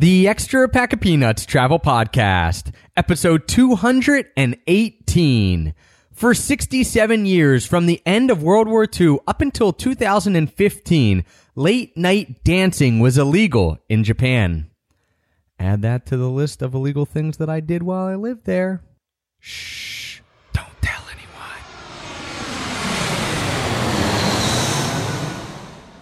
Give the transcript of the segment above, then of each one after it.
The Extra Pack of Peanuts Travel Podcast, episode 218. For 67 years, from the end of World War II up until 2015, late night dancing was illegal in Japan. Add that to the list of illegal things that I did while I lived there. Shh, don't tell anyone.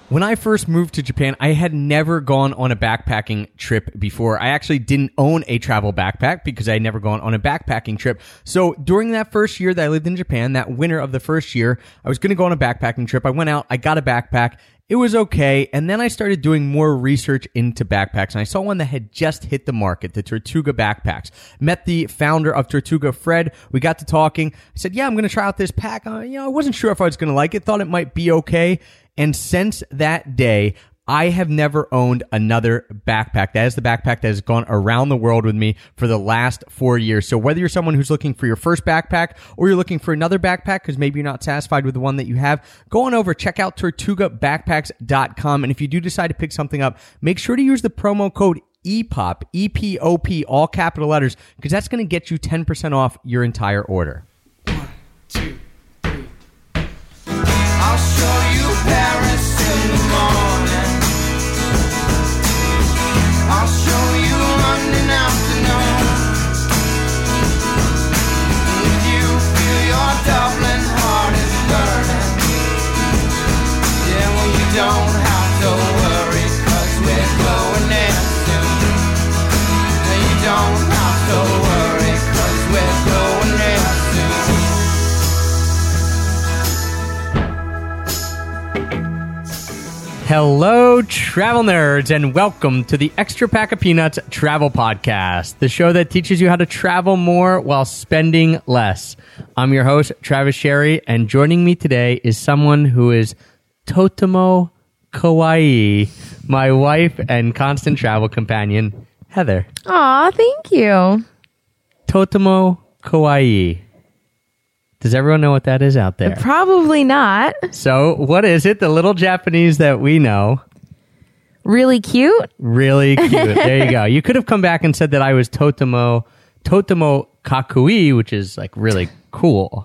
When I first moved to Japan, I had never gone on a backpacking trip before. I actually didn't own a travel backpack because I had never gone on a backpacking trip. So during that first year that I lived in Japan, that winter of the first year, I was going to go on a backpacking trip. I went out, I got a backpack. It was okay. And then I started doing more research into backpacks and I saw one that had just hit the market, the Tortuga backpacks. Met the founder of Tortuga, Fred. We got to talking. I said, yeah, I'm going to try out this pack. Uh, you know, I wasn't sure if I was going to like it. Thought it might be okay. And since that day, I have never owned another backpack. That is the backpack that has gone around the world with me for the last four years. So whether you're someone who's looking for your first backpack or you're looking for another backpack because maybe you're not satisfied with the one that you have, go on over, check out tortugabackpacks.com. And if you do decide to pick something up, make sure to use the promo code EPOP, E-P-O-P, all capital letters, because that's going to get you 10% off your entire order. two, three. I'll show you Paris in the morning. I'll show you London afternoon. If you feel your Dublin heart is burning, yeah, well, you don't Hello, travel nerds, and welcome to the Extra Pack of Peanuts Travel Podcast, the show that teaches you how to travel more while spending less. I'm your host, Travis Sherry, and joining me today is someone who is Totemo Kawaii, my wife and constant travel companion, Heather. Aw, thank you. Totemo Kawaii. Does everyone know what that is out there? Probably not. So, what is it? The little Japanese that we know. Really cute. Really cute. there you go. You could have come back and said that I was Totemo Totemo Kakkoii, which is like really cool.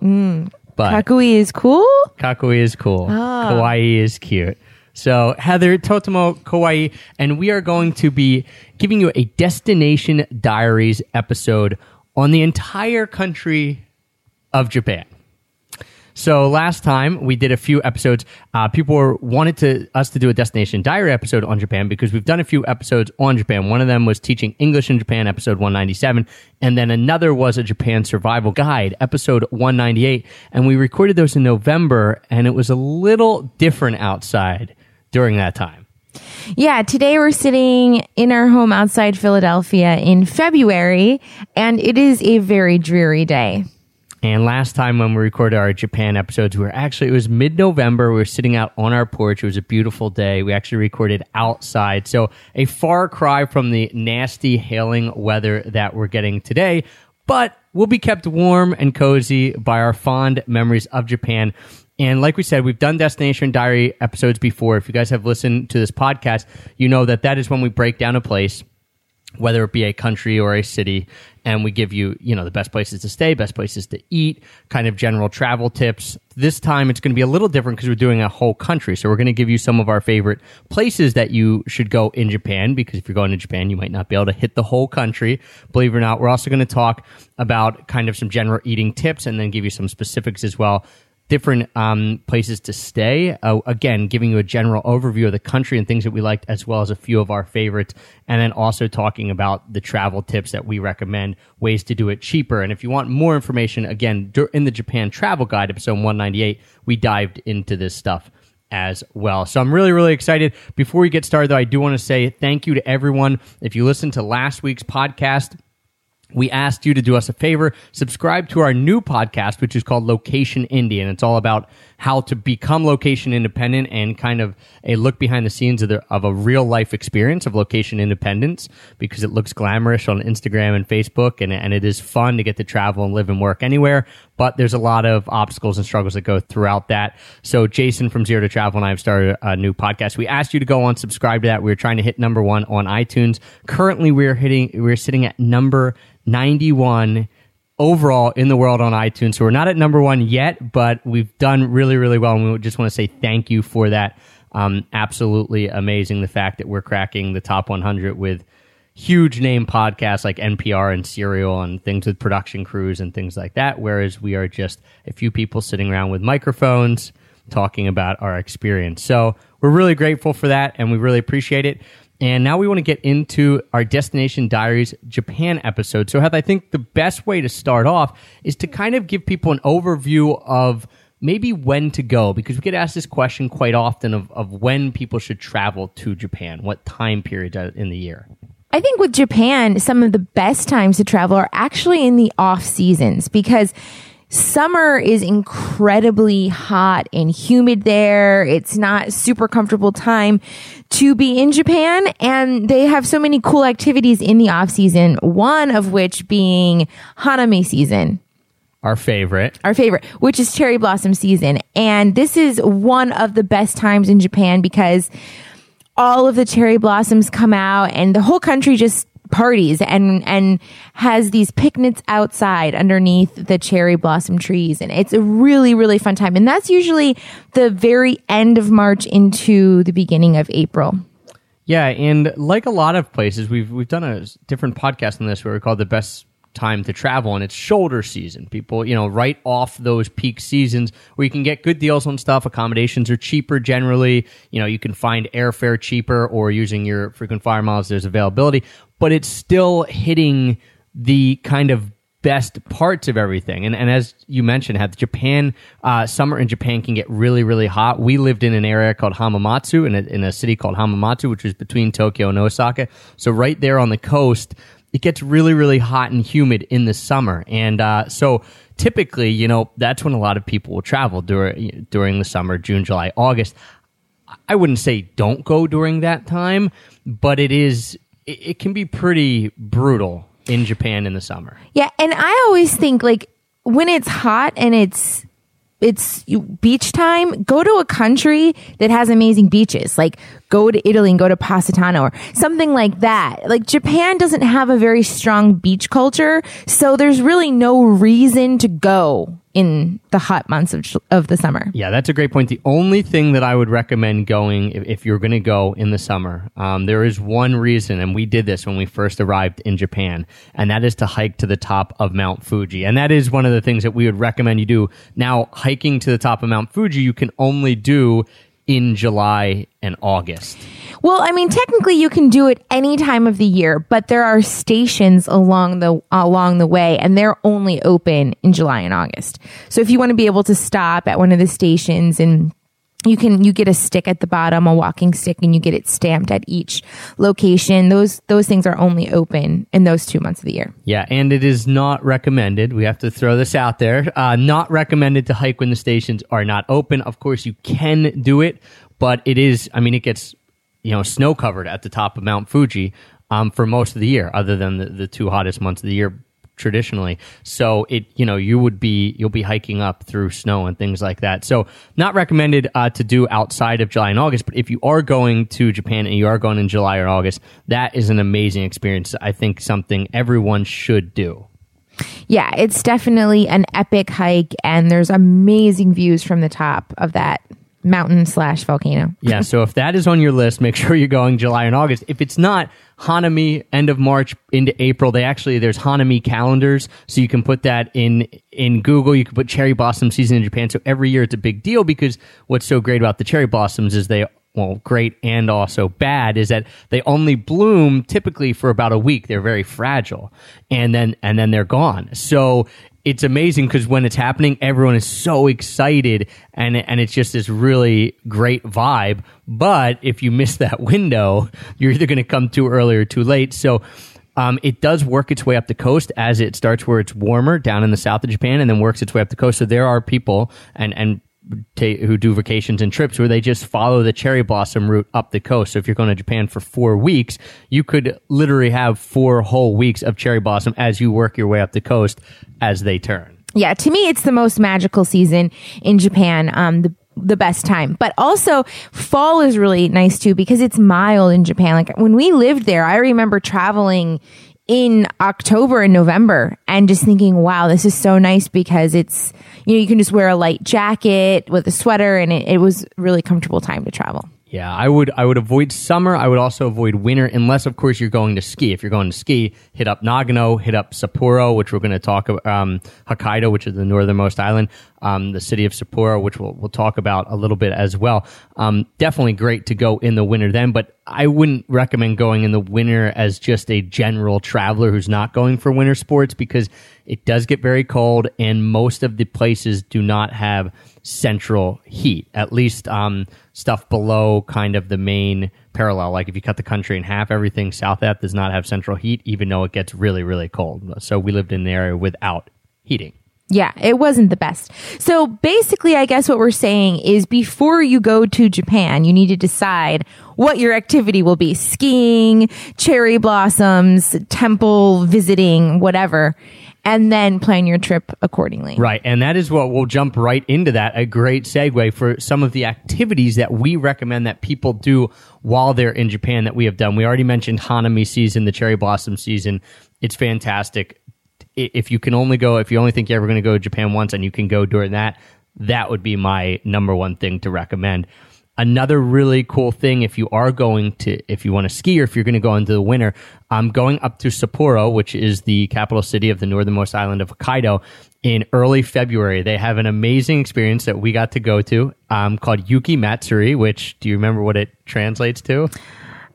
But Kakkoii is cool. Kakkoii is cool. Ah. Kawaii is cute. So Heather Totemo Kawaii, and we are going to be giving you a destination diaries episode on the entire country of Japan. So last time we did a few episodes. Uh, people were, wanted to us to do a destination diary episode on Japan because we've done a few episodes on Japan. One of them was teaching English in Japan, episode 197, and then another was a Japan survival guide, episode 198. And we recorded those in November, and it was a little different outside during that time. Yeah, today we're sitting in our home outside Philadelphia in February, and it is a very dreary day. And last time when we recorded our Japan episodes, we were actually, it was mid November. We were sitting out on our porch. It was a beautiful day. We actually recorded outside. So a far cry from the nasty hailing weather that we're getting today. But we'll be kept warm and cozy by our fond memories of Japan. And like we said, we've done Destination Diary episodes before. If you guys have listened to this podcast, you know that that is when we break down a place whether it be a country or a city and we give you you know the best places to stay best places to eat kind of general travel tips. This time it's going to be a little different because we're doing a whole country. So we're going to give you some of our favorite places that you should go in japan because if you're going to japan you might not be able to hit the whole country. Believe it or not we're also going to talk about kind of some general eating tips and then give you some specifics as well different um, places to stay. Uh, again, giving you a general overview of the country and things that we liked, as well as a few of our favorites. And then also talking about the travel tips that we recommend, ways to do it cheaper. And if you want more information, again, in the Japan Travel Guide, episode 198, we dived into this stuff as well. So I'm really, really excited. Before we get started, though, I do want to say thank you to everyone. If you listened to last week's podcast, we asked you to do us a favor, subscribe to our new podcast, which is called Location Indie, and it's all about how to become location independent and kind of a look behind the scenes of, the, of a real life experience of location independence because it looks glamorous on Instagram and Facebook, and, and it is fun to get to travel and live and work anywhere. But there's a lot of obstacles and struggles that go throughout that. So Jason from Zero to Travel and I have started a new podcast. We asked you to go on, subscribe to that. We are trying to hit number one on iTunes. Currently, we're hitting, we're sitting at number 91 overall in the world on iTunes. So we're not at number one yet, but we've done really, really well. And we just want to say thank you for that. Um, absolutely amazing. The fact that we're cracking the top 100 with huge name podcasts like NPR and Serial and things with production crews and things like that. Whereas we are just a few people sitting around with microphones talking about our experience. So we're really grateful for that and we really appreciate it. And now we want to get into our Destination Diaries Japan episode. So, Heath, I think the best way to start off is to kind of give people an overview of maybe when to go, because we get asked this question quite often of, of when people should travel to Japan, what time period in the year. I think with Japan, some of the best times to travel are actually in the off seasons because Summer is incredibly hot and humid there. It's not super comfortable time to be in Japan and they have so many cool activities in the off season, one of which being Hanami season. Our favorite. Our favorite, which is cherry blossom season. And this is one of the best times in Japan because all of the cherry blossoms come out and the whole country just parties and and has these picnics outside underneath the cherry blossom trees and it's a really really fun time and that's usually the very end of March into the beginning of April. Yeah, and like a lot of places we've we've done a different podcast on this where we call the best time to travel and it's shoulder season. People, you know, right off those peak seasons where you can get good deals on stuff. Accommodations are cheaper generally. You know, you can find airfare cheaper or using your frequent flyer miles, there's availability, but it's still hitting the kind of best parts of everything. And, and as you mentioned, Japan, uh, summer in Japan can get really, really hot. We lived in an area called Hamamatsu in a, in a city called Hamamatsu, which is between Tokyo and Osaka. So right there on the coast, it gets really, really hot and humid in the summer. And uh, so typically, you know, that's when a lot of people will travel during, during the summer, June, July, August. I wouldn't say don't go during that time, but it is, it, it can be pretty brutal in Japan in the summer. Yeah. And I always think like when it's hot and it's, it's beach time, go to a country that has amazing beaches. Like go to Italy and go to Positano or something like that. Like Japan doesn't have a very strong beach culture, so there's really no reason to go in the hot months of, of the summer. Yeah, that's a great point. The only thing that I would recommend going if, if you're going to go in the summer, um, there is one reason, and we did this when we first arrived in Japan, and that is to hike to the top of Mount Fuji. And that is one of the things that we would recommend you do. Now, hiking to the top of Mount Fuji, you can only do in July and August. Well, I mean, technically you can do it any time of the year, but there are stations along the along the way and they're only open in July and August. So if you want to be able to stop at one of the stations and you can you get a stick at the bottom a walking stick and you get it stamped at each location. Those those things are only open in those two months of the year. Yeah and it is not recommended. We have to throw this out there. Uh, not recommended to hike when the stations are not open. Of course you can do it but it is i mean it gets you know snow covered at the top of Mount Fuji um, for most of the year, other than the, the two hottest months of the year traditionally. So it, you know, you would be you'll be hiking up through snow and things like that. So not recommended uh, to do outside of July and August. But if you are going to Japan and you are going in July or August, that is an amazing experience. I think something everyone should do. Yeah, it's definitely an epic hike, and there's amazing views from the top of that mountain slash volcano. yeah, so if that is on your list, make sure you're going July and August. If it's not, Hanami end of March into April. They actually there's Hanami calendars, so you can put that in in Google. You can put cherry blossom season in Japan. So every year it's a big deal because what's so great about the cherry blossoms is they well, great and also bad is that they only bloom typically for about a week. They're very fragile, and then and then they're gone. So it's amazing because when it's happening, everyone is so excited, and and it's just this really great vibe. But if you miss that window, you're either going to come too early or too late. So. Um, it does work its way up the coast as it starts where it's warmer down in the south of Japan and then works its way up the coast. So there are people and, and who do vacations and trips where they just follow the cherry blossom route up the coast. So if you're going to Japan for four weeks, you could literally have four whole weeks of cherry blossom as you work your way up the coast as they turn. Yeah, to me, it's the most magical season in Japan. Um, the the best time, but also fall is really nice too because it's mild in Japan. Like when we lived there, I remember traveling in October and November and just thinking, wow, this is so nice because it's, you know, you can just wear a light jacket with a sweater and it, it was really comfortable time to travel. Yeah, I would I would avoid summer. I would also avoid winter, unless of course you're going to ski. If you're going to ski, hit up Nagano, hit up Sapporo, which we're going to talk about, um, Hokkaido, which is the northernmost island, um, the city of Sapporo, which we'll we'll talk about a little bit as well. Um, definitely great to go in the winter then, but I wouldn't recommend going in the winter as just a general traveler who's not going for winter sports because it does get very cold, and most of the places do not have central heat. At least um, stuff below kind of the main parallel. Like if you cut the country in half, everything south of that does not have central heat, even though it gets really, really cold. So we lived in the area without heating. Yeah, it wasn't the best. So basically, I guess what we're saying is before you go to Japan, you need to decide what your activity will be skiing, cherry blossoms, temple visiting, whatever, and then plan your trip accordingly. Right. And that is what we'll jump right into that. A great segue for some of the activities that we recommend that people do while they're in Japan that we have done. We already mentioned Hanami season, the cherry blossom season. It's fantastic. If you can only go, if you only think you're ever going to go to Japan once and you can go during that, that would be my number one thing to recommend. Another really cool thing, if you are going to, if you want to ski or if you're going to go into the winter, um, going up to Sapporo, which is the capital city of the northernmost island of Hokkaido, in early February. They have an amazing experience that we got to go to um, called Yuki Matsuri, which do you remember what it translates to?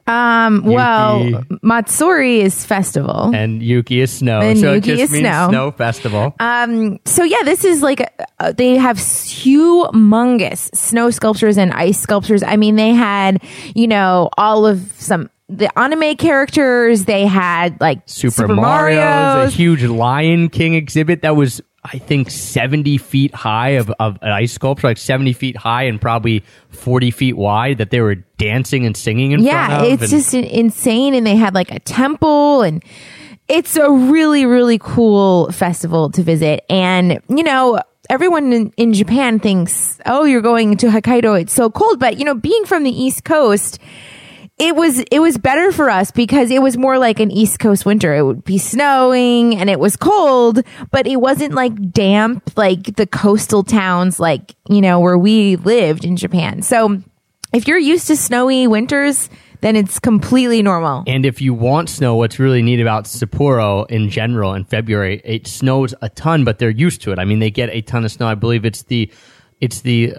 Um, well, Matsuri is festival. And Yuki is snow. And so Yuki it just is means snow. snow festival. Um, so yeah, this is like uh, they have humongous snow sculptures and ice sculptures. I mean, they had you know all of some the anime characters. They had like Super, Mario's, a huge Lion King exhibit that was, I think, 70 feet high of, of an ice sculpture, like 70 feet high and probably 40 feet wide that they were dancing and singing in yeah, front of. it's and- just in- insane. And they had like a temple and it's a really, really cool festival to visit. And, you know, everyone in, in Japan thinks, oh, you're going to Hokkaido. It's so cold. But, you know, being from the East Coast, it was it was better for us because it was more like an East Coast winter. It would be snowing and it was cold, but it wasn't like damp like the coastal towns like, you know, where we lived in Japan. So if you're used to snowy winters, then it's completely normal. And if you want snow, what's really neat about Sapporo in general in February, it snows a ton, but they're used to it. I mean, they get a ton of snow. I believe it's the it's the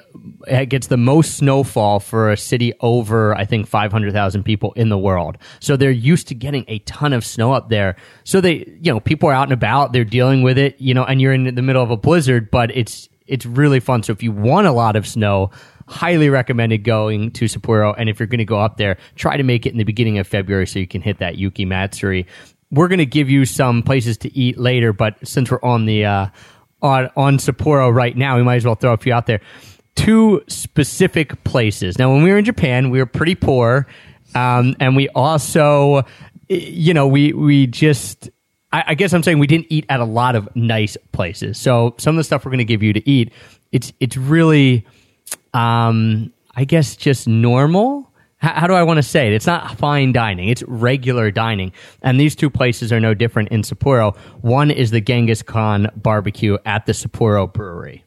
it gets the most snowfall for a city over I think 500,000 people in the world. So they're used to getting a ton of snow up there. So they, you know, people are out and about, they're dealing with it, you know, and you're in the middle of a blizzard, but it's it's really fun. So if you want a lot of snow, highly recommended going to Sapporo. And if you're going to go up there, try to make it in the beginning of February so you can hit that Yuki Matsuri. We're going to give you some places to eat later, but since we're on the uh, on on Sapporo right now, we might as well throw a few out there. Two specific places. Now, when we were in Japan, we were pretty poor, um, and we also, you know, we we just I, I guess I'm saying we didn't eat at a lot of nice places. So some of the stuff we're going to give you to eat, it's it's really, um, I guess just normal. How, do I want to say it? It's not fine dining; it's regular dining. And these two places are no different in Sapporo. One is the Genghis Khan barbecue at the Sapporo Brewery.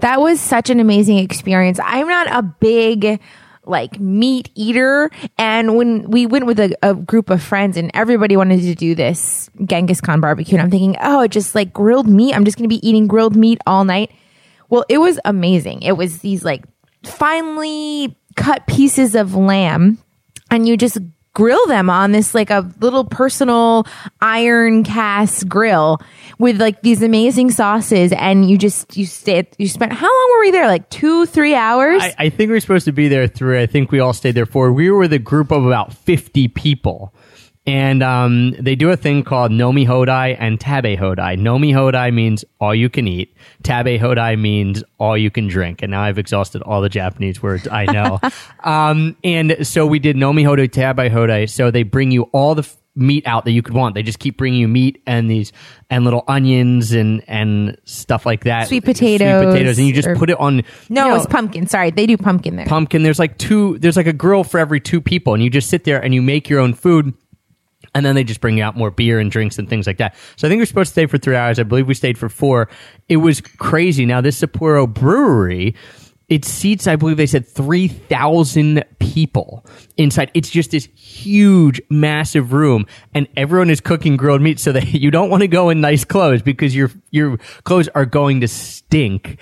That was such an amazing experience. I'm not a big like meat eater. And when we went with a, a group of friends and everybody wanted to do this Genghis Khan barbecue, and I'm thinking, oh, just like grilled meat. I'm just going to be eating grilled meat all night. Well, it was amazing. It was these like finely cut pieces of lamb and you just grill them on this like a little personal iron cast grill with like these amazing sauces and you just you stayed you spent how long were we there like two three hours I, I think we were supposed to be there three. I think we all stayed there four. We were with a group of about 50 people. And um, they do a thing called Nomi Hodai and Tabe Hodai. Nomi Hodai means all you can eat. Tabe Hodai means all you can drink. And now I've exhausted all the Japanese words I know. um, and so we did Nomi Hodai, Tabe Hodai. So they bring you all the f- meat out that you could want. They just keep bringing you meat and these and little onions and and stuff like that. Sweet potatoes sweet potatoes, and you just or- put it on. No, you know, it's pumpkin. Sorry, they do pumpkin there. pumpkin. There's like two. There's like a grill for every two people, and you just sit there and you make your own food. And then they just bring out more beer and drinks and things like that. So I think we're supposed to stay for three hours. I believe we stayed for four. It was crazy. Now this Sapporo brewery, it seats, I believe they said three thousand people inside. It's just this huge, massive room, and everyone is cooking grilled meat. So that you don't want to go in nice clothes because your your clothes are going to stink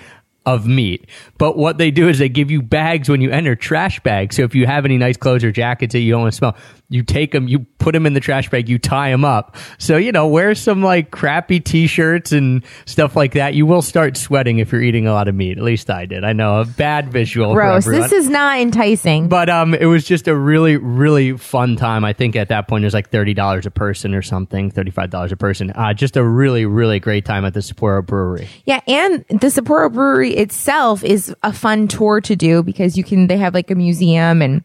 of meat. But what they do is they give you bags when you enter, trash bags. So if you have any nice clothes or jackets that you don't want to smell, you take them, you put them in the trash bag, you tie them up. So, you know, wear some like crappy t-shirts and stuff like that. You will start sweating if you're eating a lot of meat. At least I did. I know a bad visual. Gross. This is not enticing. But um, it was just a really, really fun time. I think at that point it was like thirty dollars a person or something, thirty five dollars a person. Uh, just a really, really great time at the Sapporo Brewery. Yeah, and the Sapporo Brewery itself is a fun tour to do because you can they have like a museum and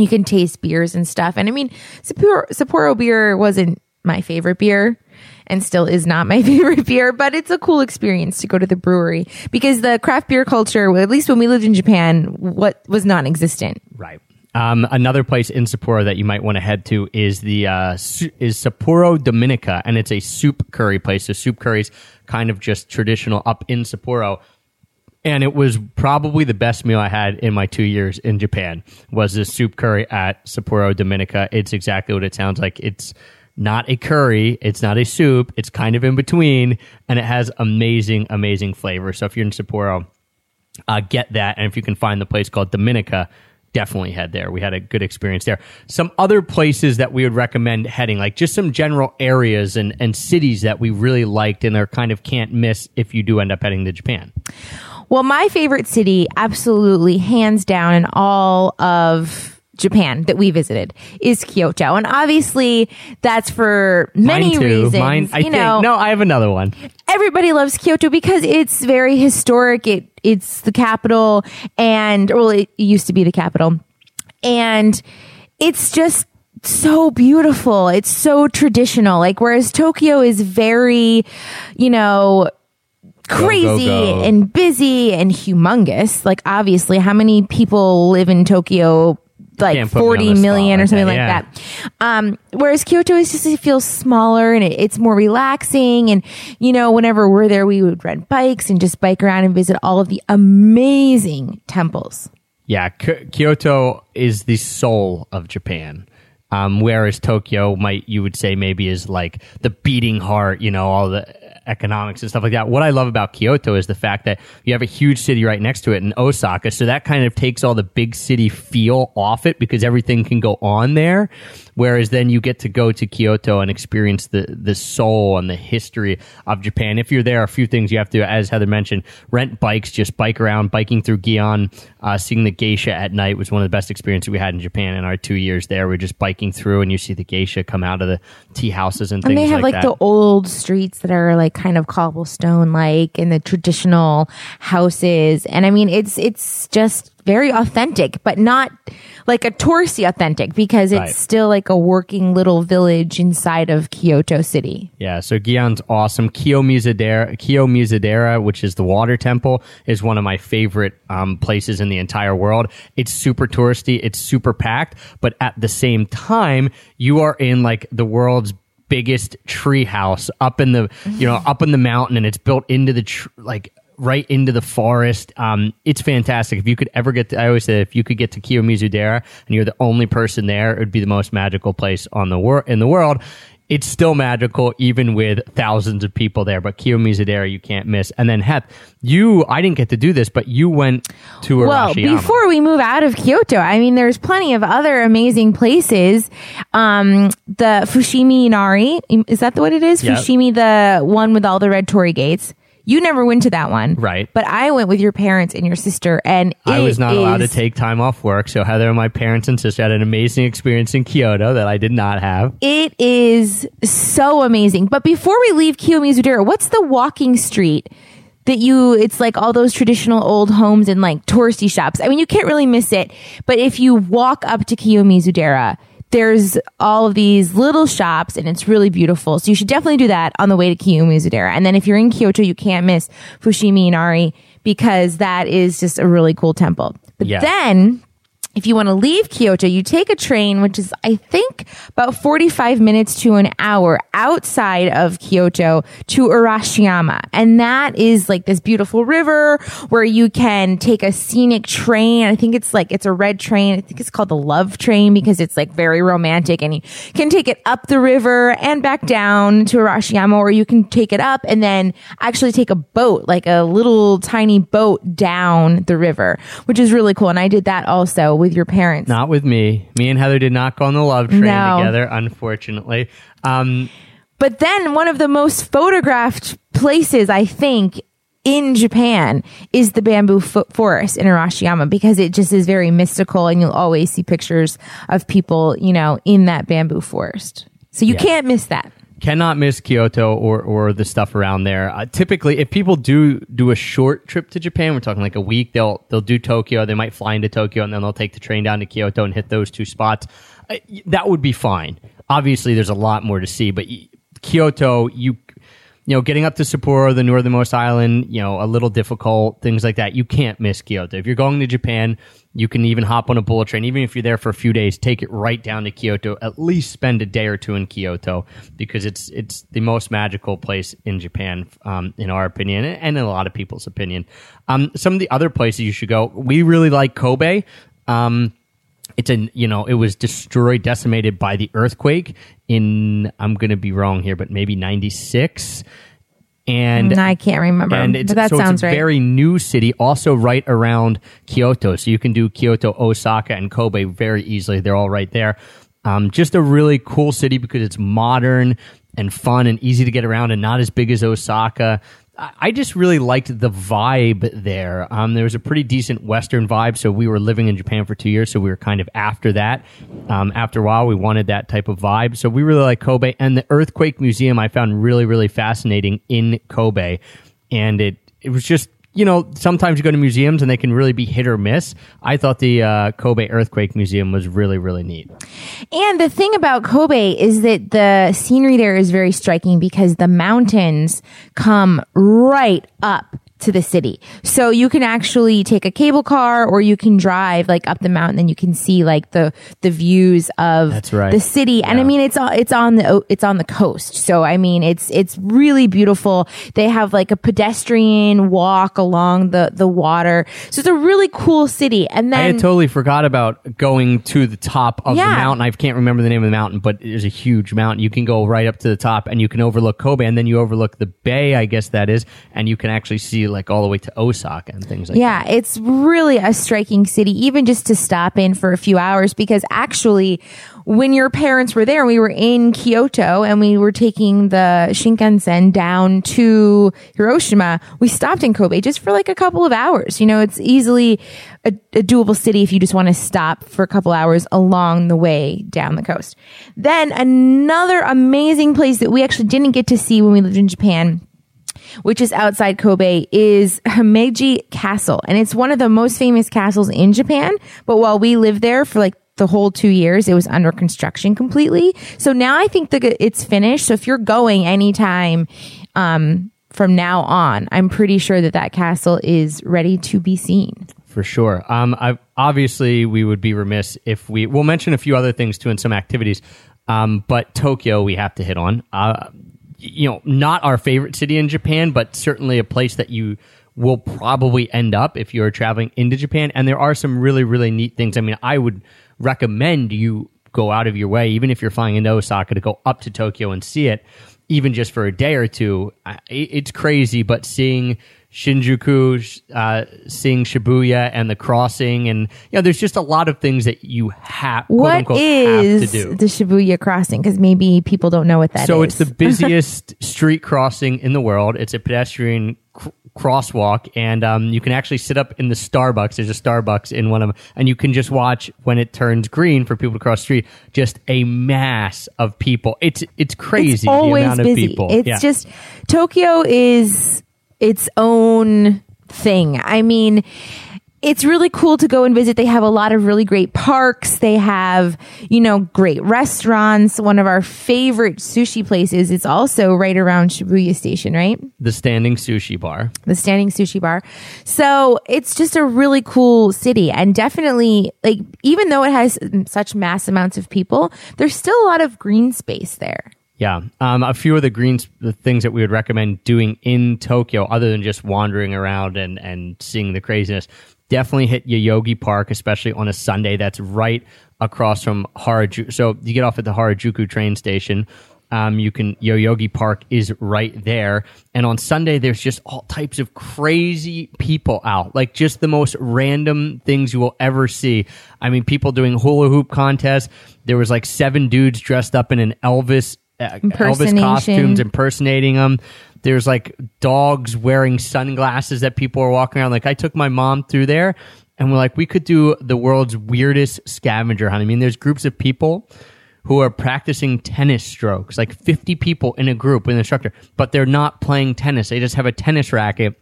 you can taste beers and stuff. And I mean, Sapporo, Sapporo beer wasn't my favorite beer and still is not my favorite beer, but it's a cool experience to go to the brewery because the craft beer culture, at least when we lived in Japan, what was non-existent. Right. Um, another place in Sapporo that you might want to head to is the uh, is Sapporo Dominica, and it's a soup curry place. So soup curries, kind of just traditional up in Sapporo. And it was probably the best meal I had in my two years in Japan. Was this soup curry at Sapporo Dominica? It's exactly what it sounds like. It's not a curry. It's not a soup. It's kind of in between, and it has amazing, amazing flavor. So if you're in Sapporo, uh, get that. And if you can find the place called Dominica, definitely head there. We had a good experience there. Some other places that we would recommend heading, like just some general areas and, and cities that we really liked and are kind of can't miss if you do end up heading to Japan. Well, my favorite city, absolutely hands down in all of Japan that we visited is Kyoto. And obviously that's for many Mine too. reasons. Mine, I you think, no, I have another one. everybody loves Kyoto because it's very historic. It it's the capital and well it used to be the capital. And it's just so beautiful. It's so traditional. Like whereas Tokyo is very, you know, crazy go. and busy and humongous. Like obviously how many people live in Tokyo like Can't put me on 40 the spot million or like something that, like that. Um, whereas Kyoto is just, it feels smaller and it, it's more relaxing. And, you know, whenever we're there, we would rent bikes and just bike around and visit all of the amazing temples. Yeah, K- Kyoto is the soul of Japan. Um, whereas Tokyo might you would say maybe is like the beating heart, you know, all the economics and stuff like that. What I love about Kyoto is the fact that you have a huge city right next to it in Osaka, so that kind of takes all the big city feel off it because everything can go on there. Whereas then you get to go to Kyoto and experience the the soul and the history of Japan. If you're there, a few things you have to, as Heather mentioned, rent bikes, just bike around, biking through Gion, uh, seeing the geisha at night was one of the best experiences we had in Japan in our two years there. We're just biking through and you see the geisha come out of the tea houses and things And they have like, that. the old streets that are like kind of cobblestone like and the traditional houses. And I mean, it's, it's just very authentic, but not like a touristy authentic because it's Right. still like a working little village inside of Kyoto City. Yeah, so Gion's awesome. Kiyomizudera, Kiyomizudera, which is the water temple, is one of my favorite um, places in the entire world. It's super touristy, it's super packed, but at the same time, you are in like the world's biggest tree house up in the you know up in the mountain, and it's built into the tr- like right into the forest. Um, it's fantastic. If you could ever get, to, I always say, if you could get to Kiyomizudera and you're the only person there, it would be the most magical place on the wor- in the world. It's still magical, even with thousands of people there. But Kiyomizudera, you can't miss. And then Heath, you, I didn't get to do this, but you went to Well, Arashiyama. before we move out of Kyoto, I mean, there's plenty of other amazing places. Um, the Fushimi Inari, is that what it is? Yeah. Fushimi, the one with all the red torii gates. You never went to that one, Right. But I went with your parents and your sister, and I was not allowed to take time off work, so Heather and my parents and sister had an amazing experience in Kyoto that I did not have. It is so amazing. But before we leave Kiyomizu-dera, what's the walking street that you, it's like all those traditional old homes and like touristy shops. I mean, you can't really miss it. But if you walk up to Kiyomizu-dera, there's all of these little shops and it's really beautiful. So you should definitely do that on the way to Kiyomizu-dera. And then if you're in Kyoto, you can't miss Fushimi Inari because that is just a really cool temple. But Yeah. then if you want to leave Kyoto, you take a train, which is, I think, about 45 minutes to an hour outside of Kyoto to Arashiyama. And that is like this beautiful river where you can take a scenic train. I think it's like, it's a red train. I think it's called the love train because it's like very romantic and you can take it up the river and back down to Arashiyama or you can take it up and then actually take a boat, like a little tiny boat down the river, which is really cool. And I did that also with your parents. Not with me. Me and Heather did not go on the love train No. together, unfortunately. Um, But then one of the most photographed places, I think, in Japan is the bamboo fo- forest in Arashiyama because it just is very mystical and you'll always see pictures of people, you know, in that bamboo forest. So you Yeah. can't miss that. Cannot miss Kyoto or or the stuff around there. Uh, typically, if people do do a short trip to Japan, we're talking like a week. They'll they'll do Tokyo. They might fly into Tokyo and then they'll take the train down to Kyoto and hit those two spots. Uh, that would be fine. Obviously, there's a lot more to see, but Kyoto, you you know, getting up to Sapporo, the northernmost island, you know, a little difficult, things like that. You can't miss Kyoto. If you're going to Japan, you can even hop on a bullet train. Even if you're there for a few days, take it right down to Kyoto. At least spend a day or two in Kyoto because it's it's the most magical place in Japan, um, in our opinion, and in a lot of people's opinion. Um, some of the other places you should go. We really like Kobe. Um, it's a you know it was destroyed decimated by the earthquake in i'm gonna be wrong here but maybe 96 and I can't remember, and it's, but that so sounds it's a right. very new city also right around kyoto. So you can do kyoto osaka and kobe very easily. They're all right there. Um, just a really cool city because it's modern and fun and easy to get around and not as big as osaka I just really liked the vibe there. Um, there was a pretty decent Western vibe. So we were living in Japan for two years, so we were kind of after that. Um, after a while, we wanted that type of vibe. So we really like Kobe and the Earthquake Museum. I found really, really fascinating in Kobe, and it it was just you know sometimes you go to museums and they can really be hit or miss. I thought the uh, Kobe Earthquake Museum was really, really neat. And the thing about Kobe is that the scenery there is very striking because the mountains come right up to the city. So you can actually take a cable car or you can drive like up the mountain and you can see like the the views of That's right. the city. And I mean it's on it's on the it's on the coast. So I mean it's it's really beautiful. They have like a pedestrian walk along the the water. So it's a really cool city. And I then had totally forgot about going to the top of Yeah. the mountain. I can't remember the name of the mountain, but there's a huge mountain. You can go right up to the top and you can overlook Kobe and then you overlook the bay, I guess that is, and you can actually see like all the way to Osaka and things like that. Yeah, it's really a striking city, even just to stop in for a few hours. Because actually, when your parents were there, we were in Kyoto and we were taking the Shinkansen down to Hiroshima. We stopped in Kobe just for like a couple of hours. You know, it's easily a, a doable city if you just want to stop for a couple hours along the way down the coast. Then another amazing place that we actually didn't get to see when we lived in Japan which is outside Kobe, is Himeji Castle. And it's one of the most famous castles in Japan. But while we lived there for like the whole two years, it was under construction completely. So now I think that it's finished. So if you're going anytime, um, from now on, I'm pretty sure that that castle is ready to be seen. For sure. Um, I, obviously, we would be remiss if we. We'll mention a few other things too and some activities, um, but Tokyo we have to hit on. Uh, you know, not our favorite city in Japan, but certainly a place that you will probably end up if you're traveling into Japan. And there are some really, really neat things. I mean, I would recommend you go out of your way, even if you're flying into Osaka, to go up to Tokyo and see it, even just for a day or two. It's crazy, but seeing Shinjuku, uh, seeing Shibuya and the crossing, and you know, there's just a lot of things that you have. quote, What unquote, is have to do. the Shibuya crossing? Because maybe people don't know what that so it's the busiest street crossing in the world. It's a pedestrian cr- crosswalk, and um, you can actually sit up in the Starbucks. There's a Starbucks in one of them, and you can just watch when it turns green for people to cross the street. Just a mass of people. It's it's crazy. It's always the amount busy. of people. It's Yeah. just Tokyo is its own thing. I mean, it's really cool to go and visit. They have a lot of really great parks. They have, you know, great restaurants. One of our favorite sushi places is also right around Shibuya Station, right? the standing sushi bar. the standing sushi bar. So it's just a really cool city and definitely like even though it has such mass amounts of people, there's still a lot of green space there. Yeah, um, a few of the greens, the things that we would recommend doing in Tokyo, other than just wandering around and and seeing the craziness. Definitely hit Yoyogi Park, especially on a Sunday. That's right across from Harajuku. So you get off at the Harajuku train station. Um, you can Yoyogi Park is right there, and on Sunday there's just all types of crazy people out, like just the most random things you will ever see. I mean, people doing hula hoop contests. There was like seven dudes dressed up in an Elvis Uh, Elvis Impersonation. costumes impersonating them. There's like dogs wearing sunglasses that people are walking around. Like I took my mom through there and we're like, we could do the world's weirdest scavenger hunt. I mean, there's groups of people who are practicing tennis strokes, like 50 people in a group with an instructor, but they're not playing tennis. They just have a tennis racket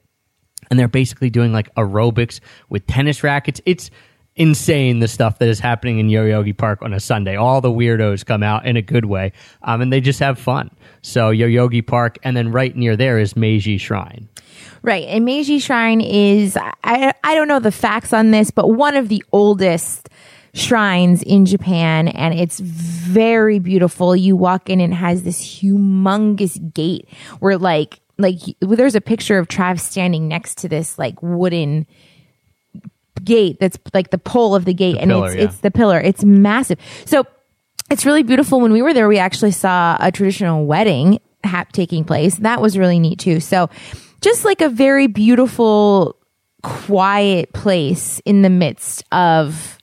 and they're basically doing like aerobics with tennis rackets. It's insane the stuff that is happening in Yoyogi Park on a Sunday. All the weirdos come out in a good way, um, and they just have fun. So Yoyogi Park, and then right near there is Meiji Shrine. Right. And Meiji Shrine is, I, I don't know the facts on this, but one of the oldest shrines in Japan. And it's very beautiful. You walk in and it has this humongous gate where like, like there's a picture of Trav standing next to this like wooden gate that's like the pole of the gate and pillar, it's yeah. it's the pillar. It's massive. So it's really beautiful. When we were there, we actually saw a traditional wedding hap taking place. That was really neat too. So just like a very beautiful, quiet place in the midst of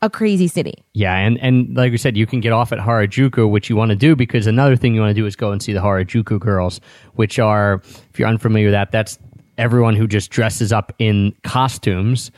a crazy city. Yeah, and, and like we said, you can get off at Harajuku, which you want to do because another thing you want to do is go and see the Harajuku girls, which are, if you're unfamiliar with that, that's everyone who just dresses up in costumes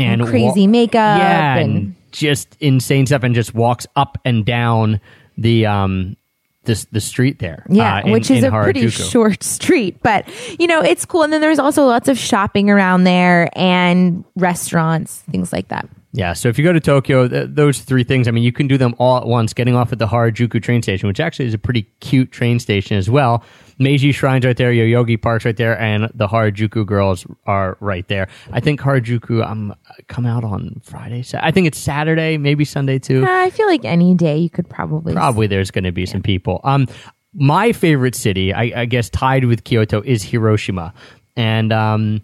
and Crazy makeup yeah, and, and- just insane stuff, and just walks up and down the um this the street there. Yeah, uh, in- which is a pretty short street, but you know, it's cool. And then there's also lots of shopping around there and restaurants, things like that. Yeah, so if you go to Tokyo, th- those three things, I mean, you can do them all at once, getting off at the Harajuku train station, which actually is a pretty cute train station as well. Meiji Shrine's right there, Yoyogi Park's right there, and the Harajuku girls are right there. I think Harajuku um, come out on Friday. Sa- I think it's Saturday, maybe Sunday too. Uh, I feel like any day you could probably Probably there's going to be some people. Um, my favorite city, I, I guess, tied with Kyoto, is Hiroshima, and um,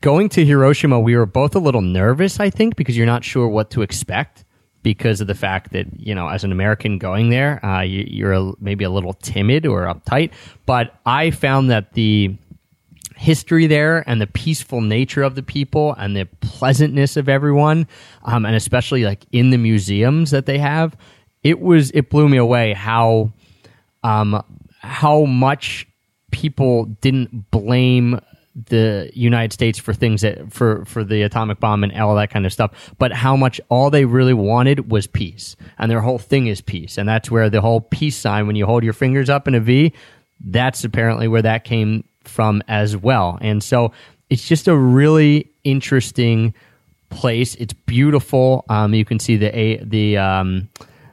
going to Hiroshima, we were both a little nervous. I think because you're not sure what to expect because of the fact that you know, as an American going there, uh, you, you're a, maybe a little timid or uptight. But I found that the history there and the peaceful nature of the people and the pleasantness of everyone, um, and especially like in the museums that they have, it was it blew me away how um, how much people didn't blame the United States for things that for for the atomic bomb and all that kind of stuff, but how much all they really wanted was peace, and their whole thing is peace, and that's where the whole peace sign when you hold your fingers up in a V, that's apparently where that came from as well, and so it's just a really interesting place. It's beautiful. Um, you can see the a the um,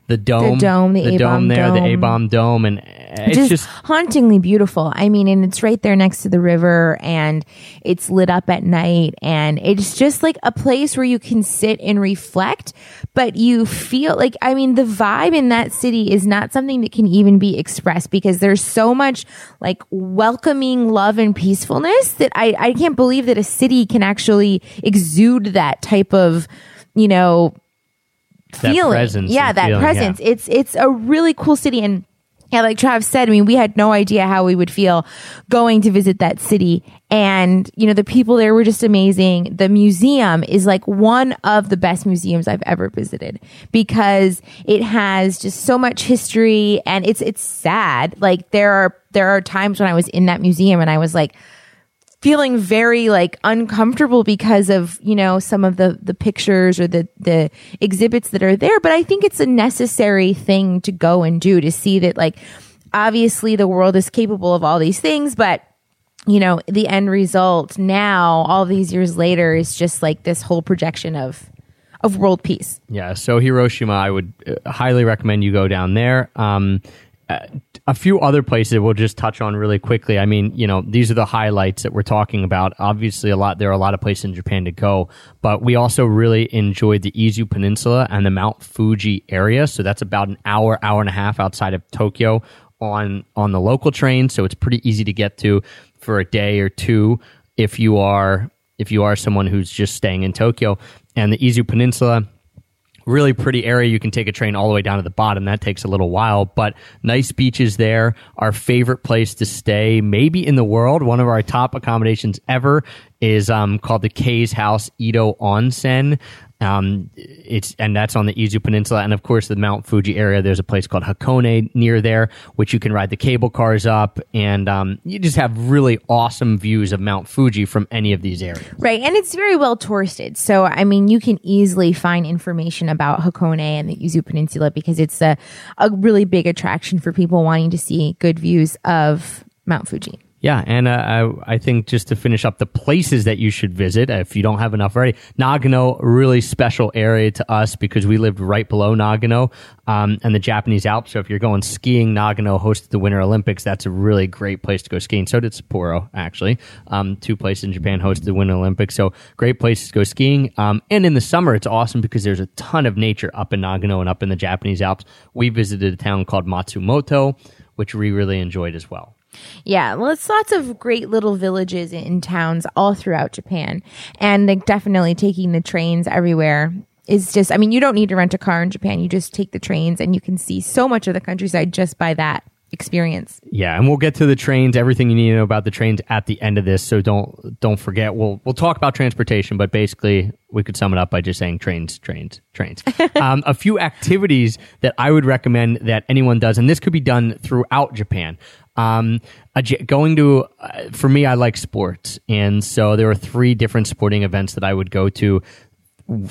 the dome, the dome, the A-bomb dome there, the. A bomb dome, and it's just, just hauntingly beautiful. I mean, and it's right there next to the river and it's lit up at night and it's just like a place where you can sit and reflect, but you feel like, I mean, the vibe in that city is not something that can even be expressed because there's so much like welcoming love and peacefulness that I, I can't believe that a city can actually exude that type of, you know, feeling. presence Yeah, that feeling, presence. It's it's a really cool city and yeah, like Trav said, I mean, we had no idea how we would feel going to visit that city. And, you know, the people there were just amazing. The museum is like one of the best museums I've ever visited because it has just so much history and it's, it's sad. Like there are, there are times when I was in that museum and I was like, feeling very like uncomfortable because of you know some of the the pictures or the the exhibits that are there but i think it's a necessary thing to go and do to see that like obviously the world is capable of all these things but you know the end result now all these years later is just like this whole projection of of world peace Yeah, so Hiroshima, I would uh, highly recommend you go down there. Um, a few other places we'll just touch on really quickly. I mean, you know, these are the highlights that we're talking about. Obviously, a lot there are a lot of places in Japan to go, but we also really enjoyed the Izu Peninsula and the Mount Fuji area. So that's about an hour, hour and a half outside of Tokyo on on the local train. So it's pretty easy to get to for a day or two if you are if you are someone who's just staying in Tokyo. And the Izu Peninsula really pretty area. You can take a train all the way down to the bottom. That takes a little while, but nice beaches there. Our favorite place to stay, maybe in the world, one of our top accommodations ever is um, called the K's House Ito Onsen. Um, it's and that's on the Izu Peninsula, and of course the Mount Fuji area. There's a place called Hakone near there, which you can ride the cable cars up, and um, you just have really awesome views of Mount Fuji from any of these areas. Right. And it's very well touristed. So, I mean, you can easily find information about Hakone and the Izu Peninsula because it's a, a really big attraction for people wanting to see good views of Mount Fuji. Yeah, and uh, I, I think just to finish up the places that you should visit, if you don't have enough already, Nagano, really special area to us because we lived right below Nagano um, and the Japanese Alps. So if you're going skiing, Nagano hosted the Winter Olympics. That's a really great place to go skiing. So did Sapporo, actually. Um, two places in Japan hosted the Winter Olympics. So great places to go skiing. Um, and in the summer, it's awesome because there's a ton of nature up in Nagano and up in the Japanese Alps. We visited a town called Matsumoto, which we really enjoyed as well. Yeah, well, it's lots of great little villages in towns all throughout Japan. And like, definitely taking the trains everywhere is just, I mean, you don't need to rent a car in Japan. You just take the trains and you can see so much of the countryside just by that experience. Yeah, and we'll get to the trains, everything you need to know about the trains at the end of this. So don't don't forget. We'll we'll talk about transportation, but basically we could sum it up by just saying trains, trains, trains. um, a few activities that I would recommend that anyone does, and this could be done throughout Japan. Um, going to uh, for me, I like sports, and so there were three different sporting events that I would go to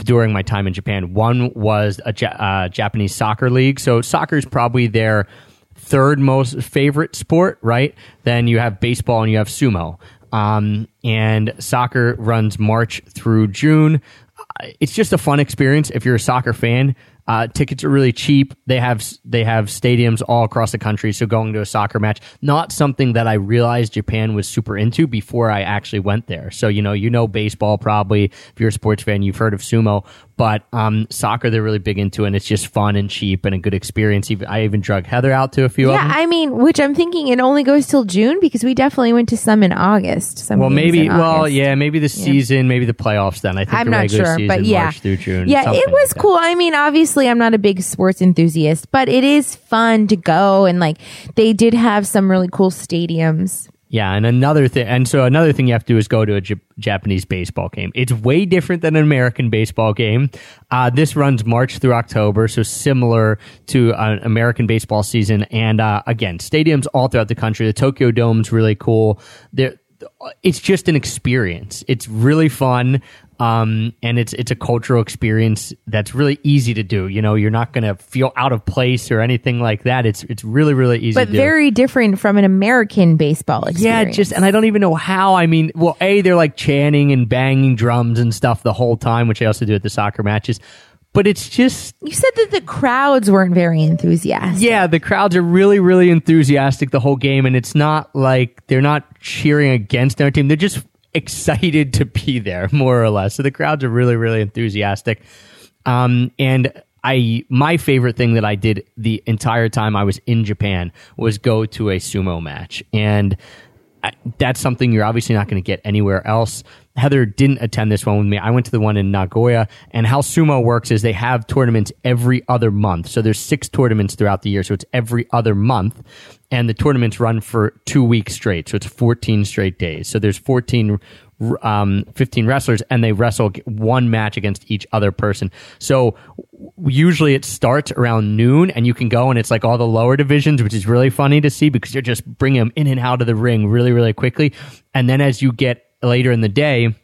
during my time in Japan. One was a ja- uh, Japanese soccer league. So soccer is probably their third most favorite sport, right? Then you have baseball and you have sumo. Um, and soccer runs March through June. Uh, It's just a fun experience if you're a soccer fan. Uh, tickets are really cheap. They have they have stadiums all across the country. So going to a soccer match, not something that I realized Japan was super into before I actually went there. So you know, you know baseball probably. If you're a sports fan, you've heard of sumo. But um, soccer, they're really big into, and it's just fun and cheap and a good experience. I even drug Heather out to a few of Yeah. I mean, which I'm thinking it only goes till June because we definitely went to some in August. Some well, maybe. Well, August. yeah, maybe the season, maybe the playoffs. Then I think I'm not sure, season, but yeah, March through June. Yeah, it was like cool. I mean, obviously, I'm not a big sports enthusiast, but it is fun to go and like they did have some really cool stadiums. Yeah, and another thing, and so another thing you have to do is go to a J- Japanese baseball game. It's way different than an American baseball game. Uh, this runs March through October, so similar to an American baseball season. And uh, again, stadiums all throughout the country. The Tokyo Dome's really cool. There, it's just an experience. It's really fun. Um, and it's it's a cultural experience that's really easy to do. You know, you're not going to feel out of place or anything like that. It's it's really really easy. But to do. very different from an American baseball experience. Yeah, just and I don't even know how. I mean, well, a they're like chanting and banging drums and stuff the whole time, which I also do at the soccer matches. But it's just you said that the crowds weren't very enthusiastic. yeah, the crowds are really really enthusiastic the whole game, and it's not like they're not cheering against their team; they're just excited to be there, more or less. So the crowds are really really enthusiastic. Um, and I my favorite thing that I did the entire time I was in Japan was go to a sumo match and that's something you're obviously not going to get anywhere else. Heather didn't attend this one with me. I went to the one in Nagoya, and how sumo works is they have tournaments every other month. So there's six tournaments throughout the year, so it's every other month, and the tournaments run for two weeks straight. So it's 14 straight days. So there's 14 um, 15 wrestlers and they wrestle one match against each other person. So usually it starts around noon and you can go and it's like all the lower divisions, which is really funny to see because you're just bringing them in and out of the ring really, really quickly. And then as you get later in the day,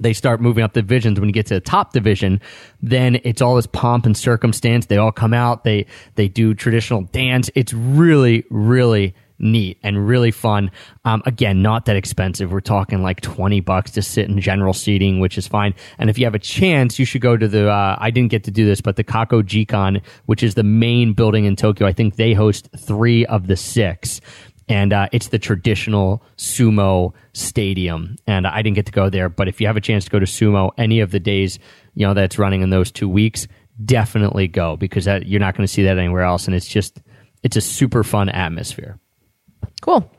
they start moving up divisions. When you get to the top division, then it's all this pomp and circumstance. They all come out. They they do traditional dance. It's really really neat and really fun. Um, again, not that expensive. We're talking like twenty bucks to sit in general seating, which is fine. And if you have a chance, you should go to the. Uh, I didn't get to do this, but the Kokugikan, which is the main building in Tokyo. I think they host three of the six and uh, it's the traditional sumo stadium. And I didn't get to go there, but if you have a chance to go to sumo any of the days, you know that's running in those two weeks, definitely go because that, you're not going to see that anywhere else, and it's just it's a super fun atmosphere. Cool.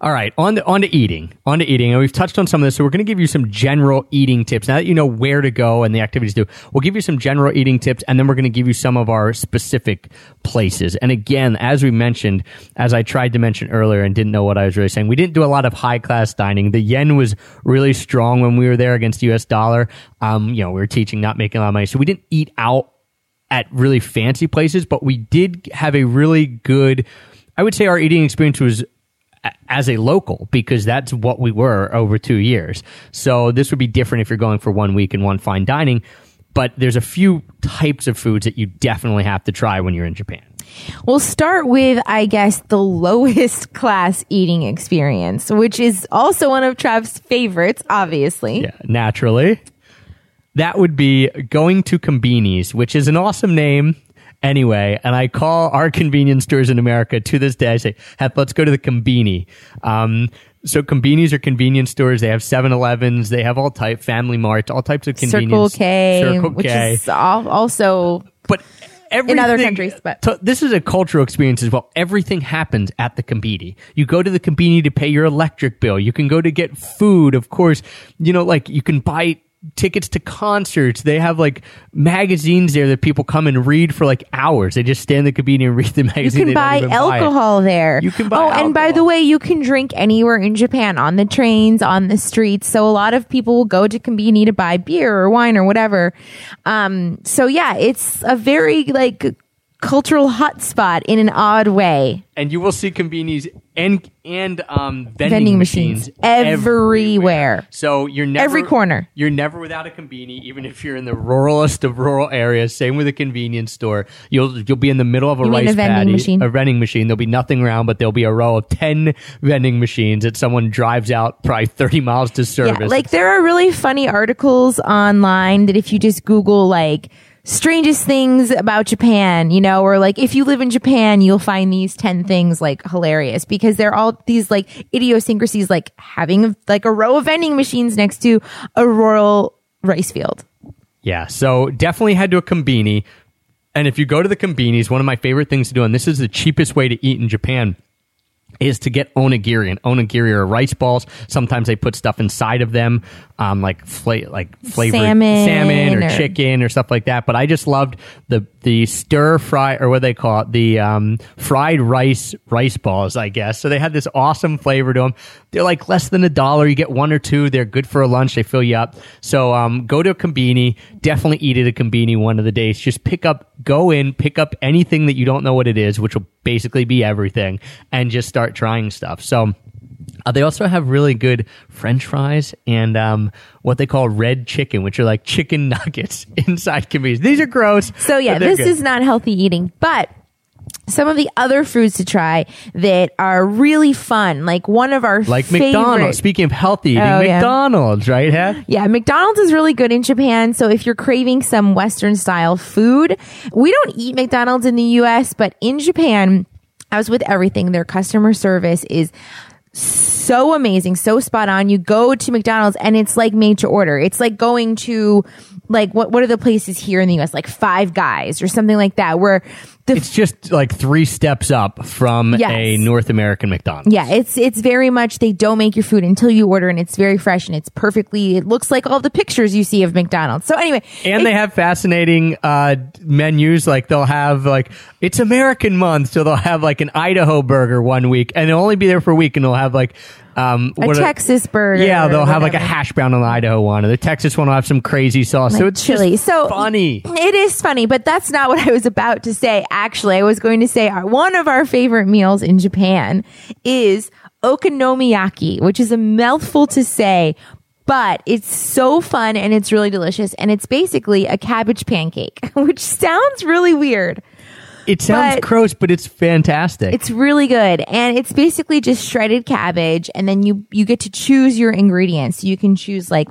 All right, on to, on to eating. On to eating. And we've touched on some of this, so we're going to give you some general eating tips. Now that you know where to go and the activities to do, we'll give you some general eating tips, and then we're going to give you some of our specific places. And again, as we mentioned, as I tried to mention earlier and didn't know what I was really saying, we didn't do a lot of high class dining. The yen was really strong when we were there against the US dollar. Um, you know, we were teaching, not making a lot of money. So we didn't eat out at really fancy places, but we did have a really good, I would say our eating experience was as a local because that's what we were over two years. So this would be different if you're going for one week and one fine dining. But there's a few types of foods that you definitely have to try when you're in Japan. We'll start with, I guess, the lowest class eating experience, which is also one of Trav's favorites, obviously. Yeah, naturally. That would be going to Combini's, which is an awesome name anyway. And I call our convenience stores in America to this day. I say, "Hep, let's go to the Combini. Um, so Combini's are convenience stores. They have 7-Elevens. They have all type, Family Mart, all types of convenience. Circle. K, Circle K, which is also but in other countries, but- to- this is a cultural experience as well. Everything happens at the Combini. You go to the Combini to pay your electric bill. You can go to get food, of course. You know, like you can buy tickets to concerts. They have like magazines there that people come and read for like hours. They just stand in the Combini and read the magazine. you can buy even buy alcohol there. You can buy Oh, and by the way, you can drink anywhere in Japan on the trains, on the streets. So a lot of people will go to Combini to buy beer or wine or whatever. Um, so yeah, it's a very like cultural hotspot in an odd way. and you will see convenies and and um, vending, Vending machines, machines everywhere. So you're never Every corner. You're never without a conveni, even if you're in the ruralest of rural areas. Same with a convenience store. You'll you'll be in the middle of a You rice a vending machine? a vending machine. There'll be nothing around, but there'll be a row of ten vending machines that someone drives out probably thirty miles to service. Yeah, like there are really funny articles online that if you just Google like strangest things about Japan, you know, or like if you live in Japan, you'll find these 10 things like hilarious because they're all these like idiosyncrasies, like having like a row of vending machines next to a rural rice field. Yeah, so definitely head to a Combini. And if you go to the Combinis, one of my favorite things to do, and this is the cheapest way to eat in Japan, is to get onigiri. And onigiri are rice balls. Sometimes they put stuff inside of them, um, like fla- like flavored Salmon salmon or, or- chicken or stuff like that. But I just loved the the stir fry or what they call it, the um, fried rice rice balls, I guess. So they had this awesome flavor to them. They're like less than a dollar. You get one or two. They're good for a lunch. They fill you up. So um, go to a Combini. Definitely eat at a Combini one of the days. Just pick up, go in, pick up anything that you don't know what it is, which will basically be everything, and just start trying stuff. So. Uh, they also have really good French fries and um, what they call red chicken, which are like chicken nuggets inside convenience. These are gross. So yeah, this good. is not healthy eating, but some of the other foods to try that are really fun, like one of our like favorite, McDonald's. Speaking of healthy eating, Oh, yeah. McDonald's, right? Huh? Yeah, McDonald's is really good in Japan. So if you're craving some Western style food, we don't eat McDonald's in the US, but in Japan, as with everything, their customer service is so amazing, so spot on. You go to McDonald's and it's like made to order. It's like going to like what what are the places here in the US like Five Guys or something like that where The It's just like three steps up from Yes. a North American McDonald's. Yeah, it's it's very much they don't make your food until you order, and it's very fresh and it's perfectly. It looks like all the pictures you see of McDonald's. So anyway, And they have fascinating uh, menus. Like they'll have like it's American month, so they'll have like an Idaho burger one week, and it'll only be there for a week, and they'll have like um, a Texas burger. Yeah, they'll or have like a hash brown on the Idaho one, and the Texas one will have some crazy sauce. so it's chili. So funny. It is funny, but that's not what I was about to say. Actually, I was going to say our, one of our favorite meals in Japan is okonomiyaki, which is a mouthful to say, but it's so fun and it's really delicious. And it's basically a cabbage pancake, which sounds really weird. It sounds but- gross, but it's fantastic. It's really good. And it's basically just shredded cabbage and then you you get to choose your ingredients. You can choose like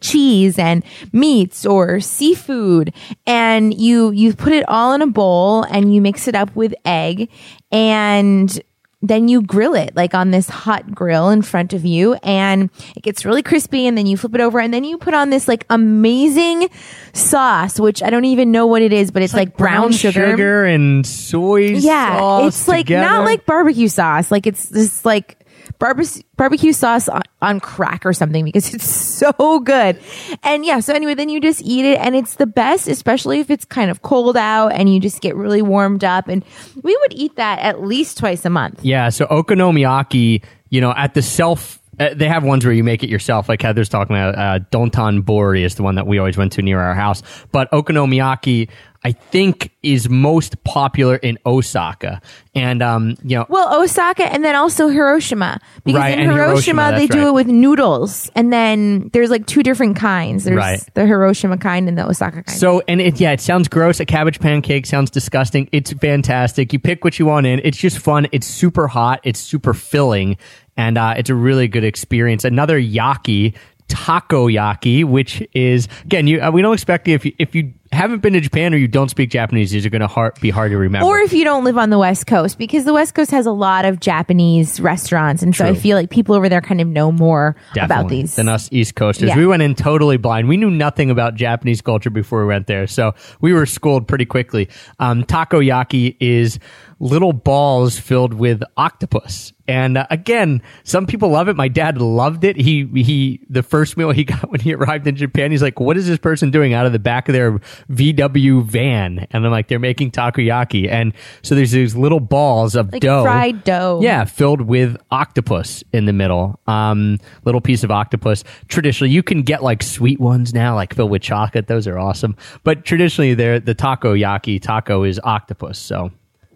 cheese and meats or seafood and you you put it all in a bowl and you mix it up with egg and then you grill it like on this hot grill in front of you and it gets really crispy and then you flip it over and then you put on this like amazing sauce which I don't even know what it is but it's, like, brown, sugar and soy yeah, it's like together. not like barbecue sauce. Like it's this like barbecue barbecue sauce on, on crack or something because it's so good. And yeah, so anyway, then you just eat it and it's the best, especially if it's kind of cold out and you just get really warmed up. And we would eat that at least twice a month. Yeah, so okonomiyaki, you know, at the self, uh, they have ones where you make it yourself. Like Heather's talking about, uh, Dohtonbori is the one that we always went to near our house. But okonomiyaki, I think, is most popular in Osaka. And, um, you know, Well, Osaka and then also Hiroshima. Because Right, in Hiroshima, Hiroshima, they do right. it with noodles. And then there's like two different kinds. There's Right. the Hiroshima kind and the Osaka kind. So and it yeah, it sounds gross. A cabbage pancake sounds disgusting. It's fantastic. You pick what you want in. It's just fun. It's super hot. It's super filling, and uh, it's a really good experience. Another yaki. Takoyaki, which is again, you uh, we don't expect you if you if you haven't been to Japan or you don't speak Japanese, these are going to hard, be hard to remember. Or if you don't live on the West Coast, because the West Coast has a lot of Japanese restaurants. And so I feel like people over there kind of know more about these. than us East Coasters. Yeah. We went in totally blind. We knew nothing about Japanese culture before we went there, so we were schooled pretty quickly. Um, takoyaki is little balls filled with octopus, and uh, again, some people love it. My dad loved it. He he, the first meal he got when he arrived in Japan, he's like, "What is this person doing out of the back of their VW van?" And I'm like, "They're making takoyaki," and so there's these little balls of like dough, fried dough. yeah, filled with octopus in the middle. Um, little piece of octopus. Traditionally, you can get like sweet ones now, like filled with chocolate. Those are awesome. But traditionally, they're the takoyaki taco is octopus. So,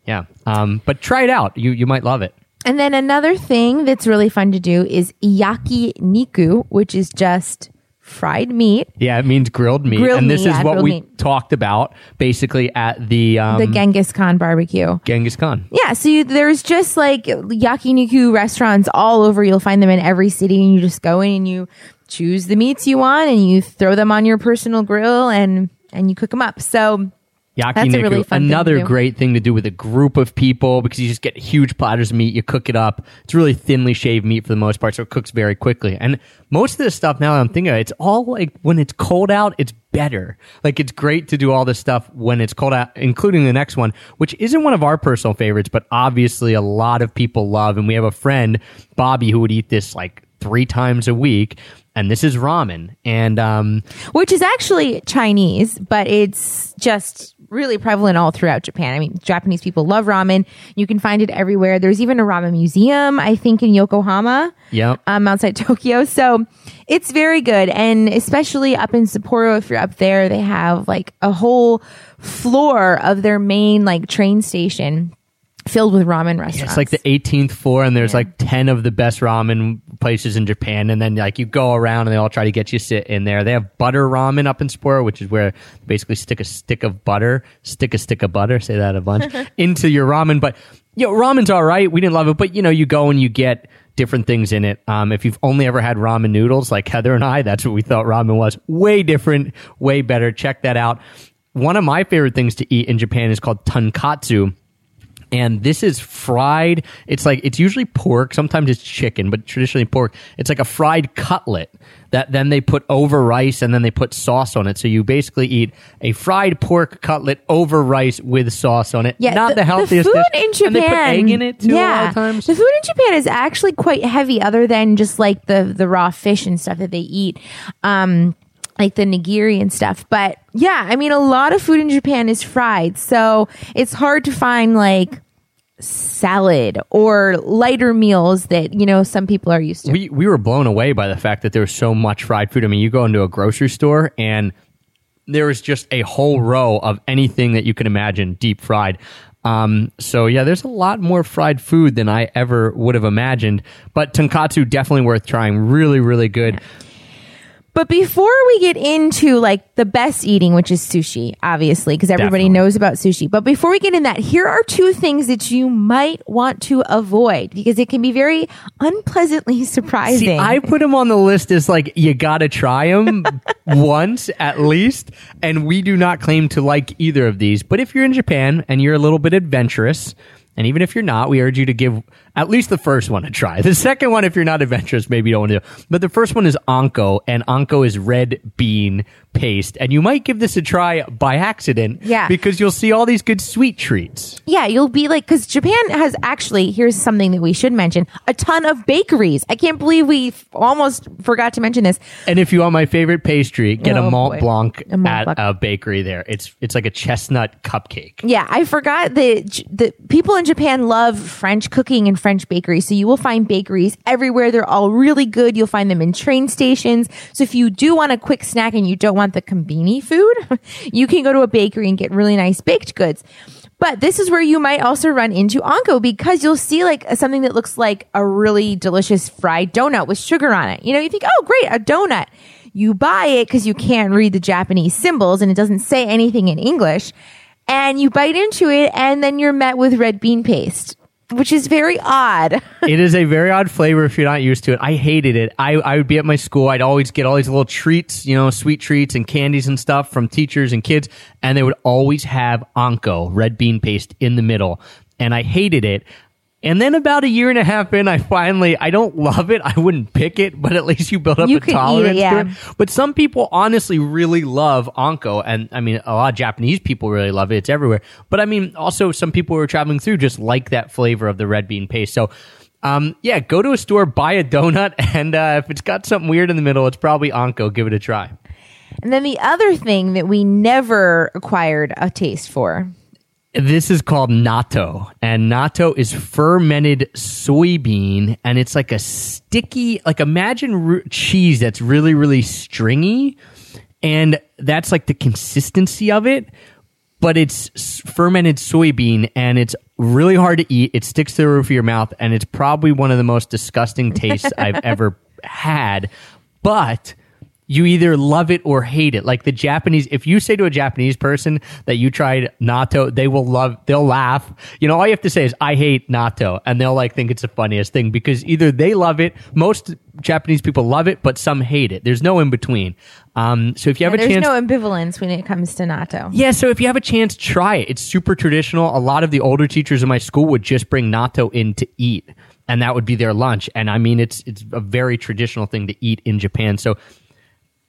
yeah. Um, but try it out. You you might love it. And then another thing that's really fun to do is yaki niku, which is just fried meat. Yeah, it means grilled meat, Grilled and this meat, is yeah, what grilled we meat. talked about basically at the um, the Genghis Khan barbecue. Genghis Khan. Yeah, so you, there's just like yakiniku restaurants all over. You'll find them in every city, and you just go in and you choose the meats you want, and you throw them on your personal grill, and and you cook them up. So Yakiniku, really fun thing another great thing to do with a group of people because you just get huge platters of meat, you cook it up. It's really thinly shaved meat for the most part, so it cooks very quickly. And most of this stuff now that I'm thinking of, it's all like when it's cold out, it's better. Like it's great to do all this stuff when it's cold out, including the next one, which isn't one of our personal favorites, but obviously a lot of people love. And we have a friend, Bobby, who would eat this like three times a week. And this is ramen. And um, which is actually Chinese, but it's just really prevalent all throughout Japan. I mean, Japanese people love ramen. You can find it everywhere. There's even a ramen museum, I think, in Yokohama. Yep. Um, outside Tokyo. So it's very good. And especially up in Sapporo, if you're up there, they have like a whole floor of their main like train station filled with ramen restaurants. It's like the 18th floor, and there's like 10 of the best ramen places in Japan. And then, like, you go around and they all try to get you to sit in there. They have butter ramen up in Sapporo, which is where they basically stick a stick of butter, stick a stick of butter, say that a bunch, into your ramen. But, you know, ramen's all right. We didn't love it, but, you know, you go and you get different things in it. Um, if you've only ever had ramen noodles, like Heather and I, that's what we thought ramen was. Way different, way better. Check that out. One of my favorite things to eat in Japan is called tonkatsu And this is fried. It's like it's usually pork. Sometimes it's chicken, but traditionally pork. It's like a fried cutlet that then they put over rice and then they put sauce on it. So you basically eat a fried pork cutlet over rice with sauce on it. Yeah, not the, healthiest The food dish. in Japan. And they put egg in it too. Yeah, a lot of times. the food in Japan is actually quite heavy, other than just like the the raw fish and stuff that they eat. Um, like the nigiri and stuff. But yeah, I mean, a lot of food in Japan is fried. So it's hard to find like salad or lighter meals that, you know, some people are used to. we we were blown away by the fact that there was so much fried food. I mean, you go into a grocery store and there was just a whole row of anything that you can imagine deep fried. Um, so yeah, there's a lot more fried food than I ever would have imagined. But tonkatsu definitely worth trying. Really, really good. But before we get into like the best eating, which is sushi, obviously, because everybody Definitely. knows about sushi. But before we get in that, here are two things that you might want to avoid because it can be very unpleasantly surprising. See, I put them on the list as like you gotta try them once at least, and we do not claim to like either of these. But if you're in Japan and you're a little bit adventurous, and even if you're not, we urge you to give at least the first one to try. The second one, if you're not adventurous, maybe you don't want to. do. But the first one is anko, and anko is red bean paste, and you might give this a try by accident, Yeah. because you'll see all these good sweet treats. yeah, you'll be like, because Japan has actually, here's something that we should mention a ton of bakeries. I can't believe we almost forgot to mention this. And if you want my favorite pastry, get Oh, a Mont boy. Blanc A Mont at Blanc. a bakery there. It's it's like a chestnut cupcake. Yeah, I forgot that the people in Japan love French cooking and French bakery. So you will find bakeries everywhere. They're all really good. You'll find them in train stations. So if you do want a quick snack and you don't want the combini food, you can go to a bakery and get really nice baked goods. But this is where you might also run into Anko because you'll see like something that looks like a really delicious fried donut with sugar on it. You know, you think, oh, great, a donut. You buy it because you can't read the Japanese symbols and it doesn't say anything in English. And you bite into it and then you're met with red bean paste, which is very odd. it is a very odd flavor if you're not used to it. I hated it. I, I would be at my school. I'd always get all these little treats, you know, sweet treats and candies and stuff from teachers and kids. And they would always have Anko, red bean paste, in the middle. And I hated it. And then about a year and a half in, I finally, I don't love it. I wouldn't pick it, but at least you build up You a eat it, tolerance yeah. to it. But some people honestly really love Anko. And I mean, a lot of Japanese people really love it. It's everywhere. But I mean, also some people who are traveling through just like that flavor of the red bean paste. So, um, yeah, go to a store, buy a donut, and uh, if it's got something weird in the middle, it's probably Anko. Give it a try. and then the other thing that we never acquired a taste for. This is called natto, and natto is fermented soybean, and it's like a sticky, like imagine cheese that's really, really stringy, and that's like the consistency of it. But it's s- fermented soybean, and it's really hard to eat. It sticks to the roof of your mouth, and it's probably one of the most disgusting tastes I've ever had. But you either love it or hate it. Like the Japanese, if you say to a Japanese person that you tried natto, they will love, they'll laugh. You know, all you have to say is, I hate natto. And they'll like think it's the funniest thing because either they love it, most Japanese people love it, but some hate it. There's no in between. Um, so if you have a There's chance. There's no ambivalence when it comes to natto. Yeah, so if you have a chance, try it. It's super traditional. A lot of the older teachers in my school would just bring natto in to eat, and that would be their lunch. And I mean, it's it's a very traditional thing to eat in Japan. So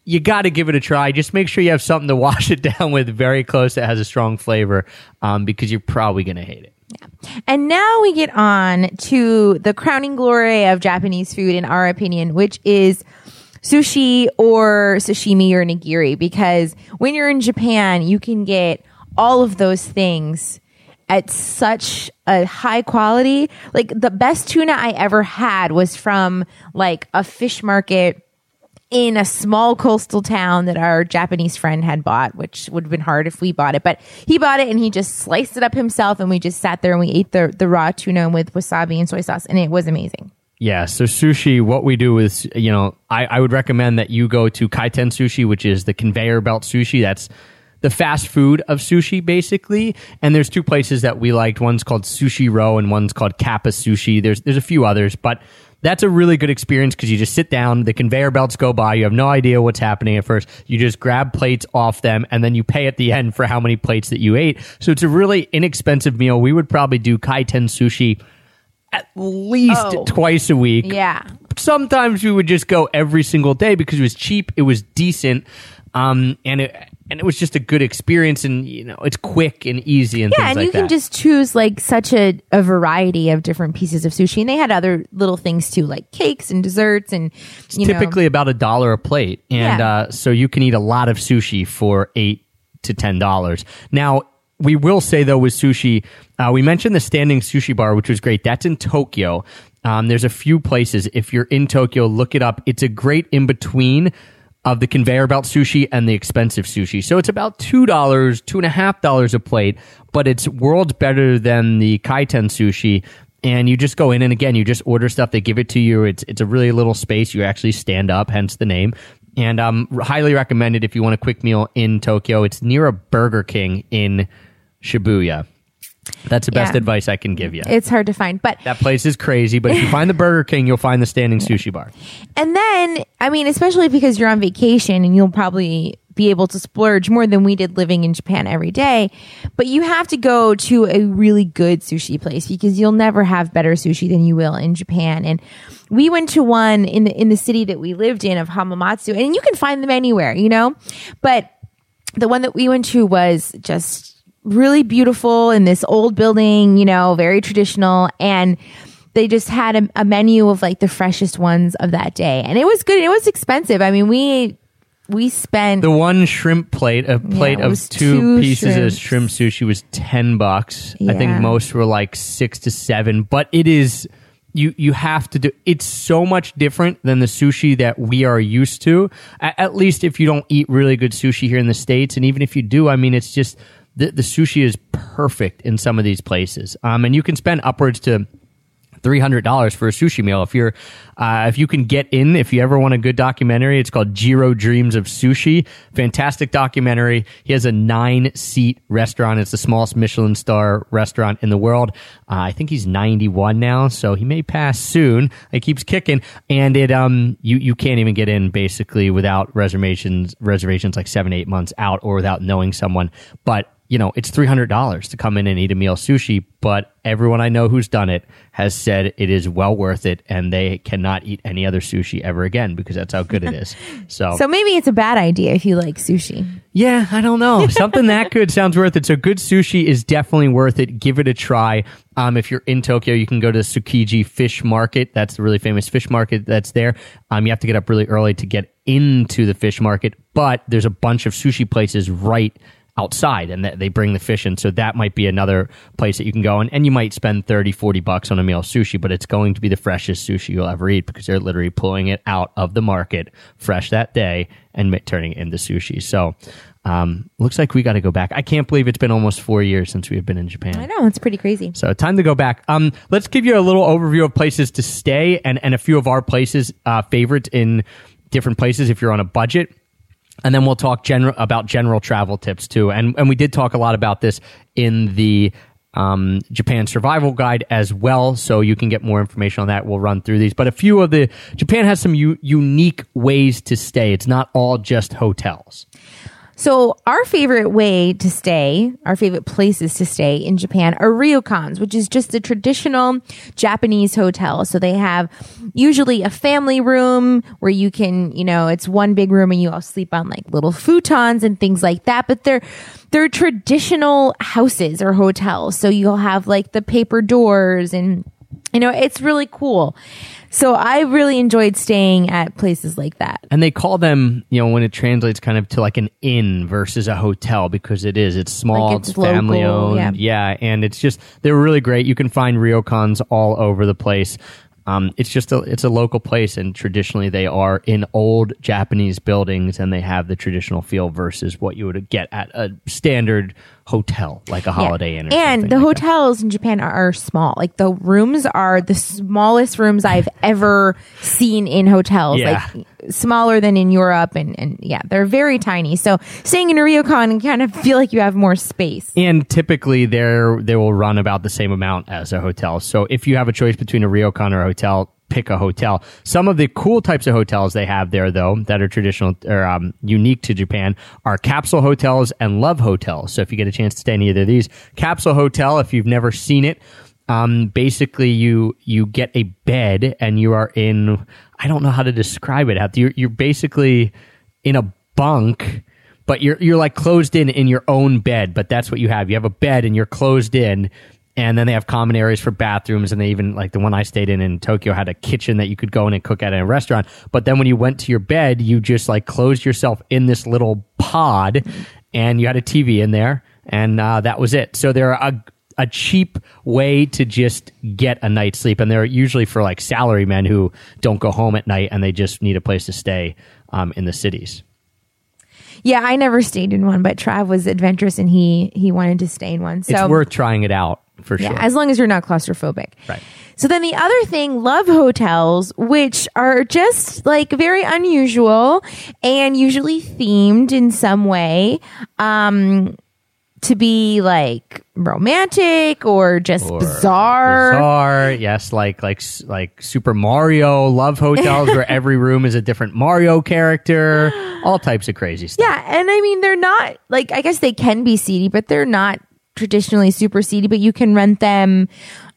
you got to give it a try. Just make sure you have something to wash it down with very close that has a strong flavor, um, because you're probably going to hate it. Yeah. And now we get on to the crowning glory of Japanese food, in our opinion, which is sushi or sashimi or nigiri. Because when you're in Japan, you can get all of those things at such a high quality. Like the best tuna I ever had was from like a fish market in a small coastal town that our Japanese friend had bought, which would have been hard if we bought it. But he bought it and he just sliced it up himself, and we just sat there and we ate the the raw tuna with wasabi and soy sauce, and it was amazing. Yeah, so sushi, what we do is, you know, I, I would recommend that you go to Kaiten Sushi, which is the conveyor belt sushi. That's the fast food of sushi, basically. And there's two places that we liked. One's called Sushiro, and one's called Kappa Sushi. There's there's a few others, but that's a really good experience because you just sit down, the conveyor belts go by, you have no idea what's happening at first. You just grab plates off them, and then you pay at the end for how many plates that you ate. So it's a really inexpensive meal. We would probably do kaiten sushi at least Oh. twice a week Yeah. sometimes we would just go every single day because it was cheap, it was decent, um, and it and it was just a good experience. And you know, it's quick and easy and Yeah, and like you can just choose like such a, a variety of different pieces of sushi. And they had other little things too, like cakes and desserts and you know. typically about a dollar a plate, and Yeah. uh, so you can eat a lot of sushi for eight to ten dollars. Now. We will say though with sushi, uh, we mentioned the standing sushi bar, which was great. That's in Tokyo. Um, there's a few places. If you're in Tokyo, look it up. It's a great in between of the conveyor belt sushi and the expensive sushi. So it's about two dollars, two and a half dollars a plate, but it's worlds better than the kaiten sushi. And you just go in and again, you just order stuff. They give it to you. It's it's a really little space. You actually stand up, hence the name. And um, highly recommended if you want a quick meal in Tokyo. It's near a Burger King in Shibuya. That's the best Yeah. advice I can give you. it's hard to find. But that place is crazy, but if you find the Burger King, you'll find the standing sushi bar. And then, I mean, especially because you're on vacation and you'll probably be able to splurge more than we did living in Japan every day. But you have to go to a really good sushi place because you'll never have better sushi than you will in Japan. And we went to one in the in the city that we lived in of Hamamatsu, and you can find them anywhere, you know. But the one that we went to was just really beautiful in this old building, you know, very traditional. And they just had a, a menu of like the freshest ones of that day. And it was good. It was expensive. I mean, we, we spent, The one shrimp plate, a plate it of two, two pieces of shrimp sushi was 10 bucks. I think most were like 6 to 7, but it is you you have to do it's so much different than the sushi that we are used to. At, at least if you don't eat really good sushi here in the states and even if you do, I mean it's just the the sushi is perfect in some of these places. Um and you can spend upwards to three hundred dollars for a sushi meal. If you're, uh, if you can get in, if you ever want a good documentary, it's called Jiro Dreams of Sushi. Fantastic documentary. He has a nine seat restaurant. It's the smallest Michelin star restaurant in the world. Uh, I think he's ninety one now, so he may pass soon. It keeps kicking, and it um you you can't even get in basically without reservations reservations like seven eight months out or without knowing someone, but you know, it's $300 to come in and eat a meal sushi, but everyone I know who's done it has said it is well worth it and they cannot eat any other sushi ever again because that's how good it is. So, so maybe it's a bad idea if you like sushi. yeah, I don't know. Something that good sounds worth it. So good sushi is definitely worth it. Give it a try. Um, if you're in Tokyo, you can go to the Tsukiji Fish Market. That's the really famous fish market that's there. Um, you have to get up really early to get into the fish market, but there's a bunch of sushi places right outside and that they bring the fish in so that might be another place that you can go and, and you might spend 30 40 bucks on a meal of sushi but it's going to be the freshest sushi you'll ever eat because they're literally pulling it out of the market fresh that day and turning it into sushi so um, looks like we got to go back i can't believe it's been almost four years since we've been in japan I know, it's pretty crazy. so time to go back. Um, let's give you a little overview of places to stay and, and a few of our places, uh, favorites in different places if you're on a budget. And then we'll talk general about general travel tips too. And and we did talk a lot about this in the um, Japan Survival Guide as well. So you can get more information on that. We'll run through these. But a few of the Japan has some u- unique ways to stay. It's not all just hotels. So our favorite way to stay, our favorite places to stay in Japan are ryokans, which is just a traditional Japanese hotel. So they have usually a family room where you can, you know, it's one big room and you all sleep on like little futons and things like that. But they're, they're traditional houses or hotels. So you'll have like the paper doors and, you know, it's really cool. So I really enjoyed staying at places like that. and they call them you know when it translates kind of to like an inn versus a hotel because it is it's small Like it's it's family owned yeah. and it's just they're really great you can find ryokans all over the place um, it's just a it's a local place and traditionally they are in old japanese buildings and they have the traditional feel versus what you would get at a standard hotel, like a Holiday Inn. Or and the like that. hotels in Japan are, are small. Like the rooms are the smallest rooms I've ever seen in hotels. Yeah. Like smaller than in Europe and, and yeah, they're very tiny. So staying in a ryokan you kind of feel like you have more space. And typically, they're they will run about the same amount as a hotel. So if you have a choice between a ryokan or a hotel, pick a hotel. Some of the cool types of hotels they have there, though, that are traditional or um, unique to Japan, are capsule hotels and love hotels. So if you get a chance to stay in either of these, capsule hotel, if you've never seen it. Um, basically, you you get a bed and you are in. I don't know how to describe it. You're you're basically in a bunk but you're you're like closed in in your own bed but that's what you have you have a bed and you're closed in and then they have common areas for bathrooms and they even like the one i stayed in in tokyo had a kitchen that you could go in and cook at in a restaurant. But then when you went to your bed you just like closed yourself in this little pod and you had a tv in there and uh, that was it. So they're a a cheap way to just get a night's sleep and they're usually for like salarymen who don't go home at night and they just need a place to stay um, in the cities. Yeah, I never stayed in one, but Trav was adventurous and he he wanted to stay in one. So it's worth trying it out for Yeah, sure. as long as you're not claustrophobic. Right. So then the other thing, love hotels, which are just like very unusual and usually themed in some way, um, to be like romantic or just Or bizarre. bizarre, yes, like like like Super Mario love hotels where every room is a different Mario character, all types of crazy stuff. Yeah, and I mean they're not like I guess they can be seedy, but they're not traditionally super seedy. But you can rent them,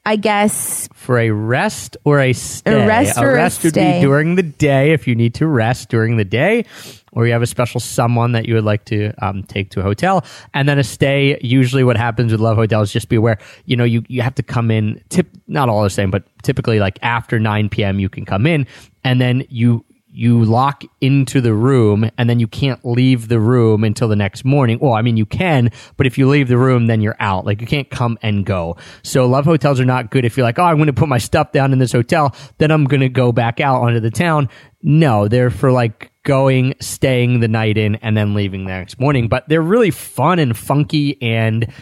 I guess. For a rest or a stay, A rest or a rest would stay. be during the day if you need to rest during the day, or you have a special someone that you would like to um, take to a hotel, and then a stay. Usually, what happens with love hotels, just be aware, you know, you you have to come in. Tip not all the same, but typically like after nine p.m. you can come in, and then you you lock into the room and then you can't leave the room until the next morning. Well, I mean, you can, but if you leave the room, then you're out. Like you can't come and go. So love hotels are not good if you're like, oh, I'm going to put my stuff down in this hotel, then I'm going to go back out onto the town. No, they're for like going, staying the night in, and then leaving the next morning. But they're really fun and funky and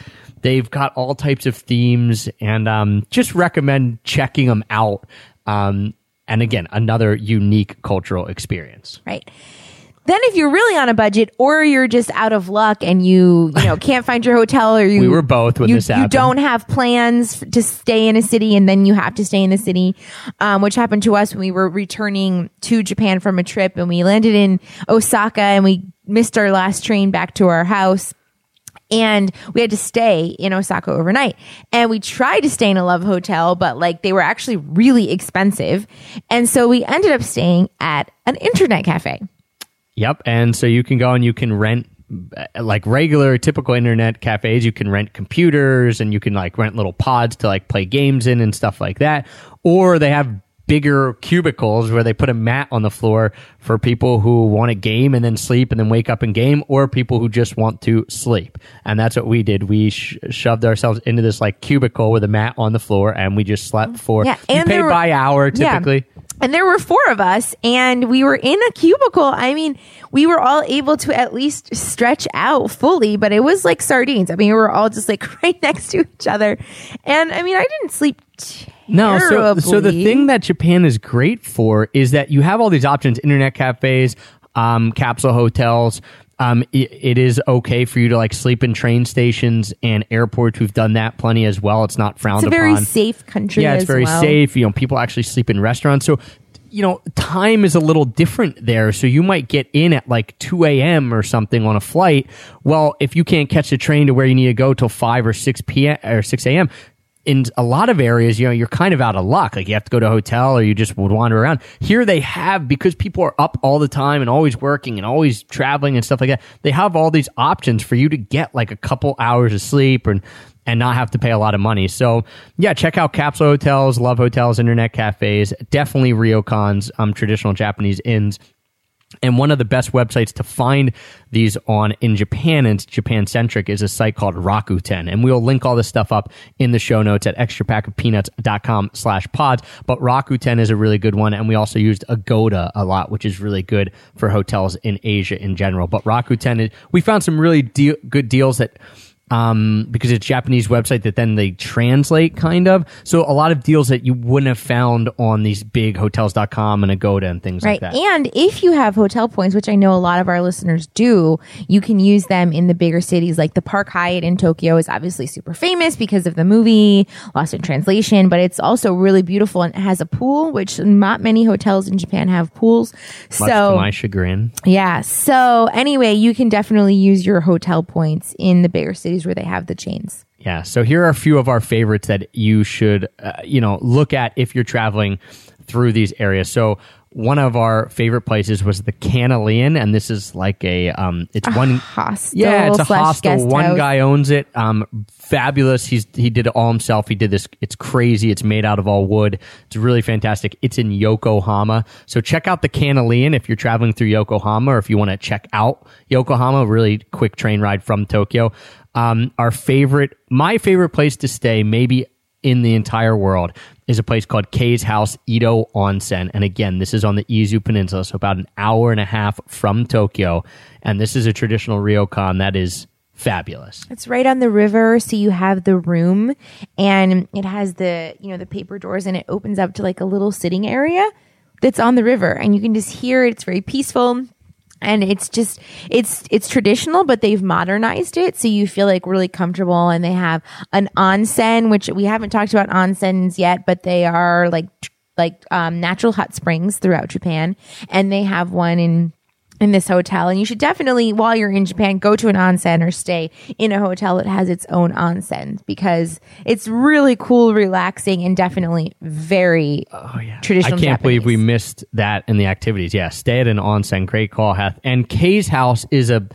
they've got all types of themes and um, just recommend checking them out. Um, and again, another unique cultural experience. Right. Then if you're really on a budget or you're just out of luck and you, you know, can't find your hotel or you We were both when you, this you don't have plans to stay in a city and then you have to stay in the city, um, which happened to us when we were returning to Japan from a trip and we landed in Osaka and we missed our last train back to our house and we had to stay in Osaka overnight. And we tried to stay in a love hotel, but like they were actually really expensive. And so we ended up staying at an internet cafe. Yep. And so you can go and you can rent uh, like regular typical internet cafes you can rent computers and you can like rent little pods to like play games in and stuff like that or they have bigger cubicles where they put a mat on the floor for people who want to game and then sleep and then wake up and game or people who just want to sleep. And that's what we did. We sh- shoved ourselves into this like cubicle with a mat on the floor and we just slept for Yeah, you and pay there were- by hour Yeah. And there were four of us, and we were in a cubicle. I mean, we were all able to at least stretch out fully, but it was like sardines. I mean, we were all just like right next to each other. And I mean, I didn't sleep No, so, so the thing that Japan is great for is that you have all these options: internet cafes, um, capsule hotels. Um, it, it is okay for you to like sleep in train stations and airports. We've done that plenty as well. It's not frowned upon. it's a very upon. safe country. yeah, it's very well. safe. You know, people actually sleep in restaurants. So, you know, time is a little different there. So you might get in at like 2 a.m. or something on a flight. Well, if you can't catch the train to where you need to go till 5 or 6 p.m. or 6 a.m., in a lot of areas, you know, you're kind of out of luck. Like you have to go to a hotel or you just would wander around. Here they have, because people are up all the time and always working and always traveling and stuff like that, they have all these options for you to get like a couple hours of sleep and, and not have to pay a lot of money. So yeah, check out capsule hotels, love hotels, internet cafes, definitely ryokans, um, traditional Japanese inns. And one of the best websites to find these on in Japan and Japan centric is a site called Rakuten. And we'll link all this stuff up in the show notes at extrapackofpeanuts.com slash pods. But Rakuten is a really good one. And we also used Agoda a lot, which is really good for hotels in Asia in general. But Rakuten, we found some really deal, good deals that um, because it's a Japanese website that then they translate kind of. So a lot of deals that you wouldn't have found on these big hotels.com and Agoda and things Right. like that. And if you have hotel points, which I know a lot of our listeners do, you can use them in the bigger cities. Like the Park Hyatt in Tokyo is obviously super famous because of the movie Lost in Translation, but it's also really beautiful and it has a pool, which not many hotels in Japan have pools. Much so to my chagrin. yeah. So anyway, you can definitely use your hotel points in the bigger cities where they have the chains. Yeah. So here are a few of our favorites that you should, uh, you know, look at if you're traveling through these areas. So one of our favorite places was the Canalean, and this is like a, um, it's one hostel Yeah, it's a hostel. One house. guy owns it. Um, fabulous. He's he did it all himself. He did this. It's crazy. It's made out of all wood. It's really fantastic. It's in Yokohama. So check out the Canalean if you're traveling through Yokohama, or if you want to check out Yokohama. Really quick train ride from Tokyo. Um, our favorite, my favorite place to stay, maybe in the entire world, is a place called K's House Ito Onsen. And again, this is on the Izu Peninsula, so about an hour and a half from Tokyo. And this is a traditional ryokan that is fabulous. It's right on the river, so you have the room, and it has the you know the paper doors, and it opens up to like a little sitting area that's on the river, and you can just hear it. It's very peaceful, and it's just it's it's traditional, but they've modernized it, so you feel like really comfortable. And they have an onsen, which we haven't talked about onsens yet, but they are like like um, natural hot springs throughout Japan, and they have one in in this hotel. And you should definitely, while you're in Japan, go to an onsen or stay in a hotel that has its own onsen because it's really cool, relaxing, and definitely very traditional. I can't believe we missed that in the activities. Yeah, stay at an onsen. Great call, Heth. And K's house is a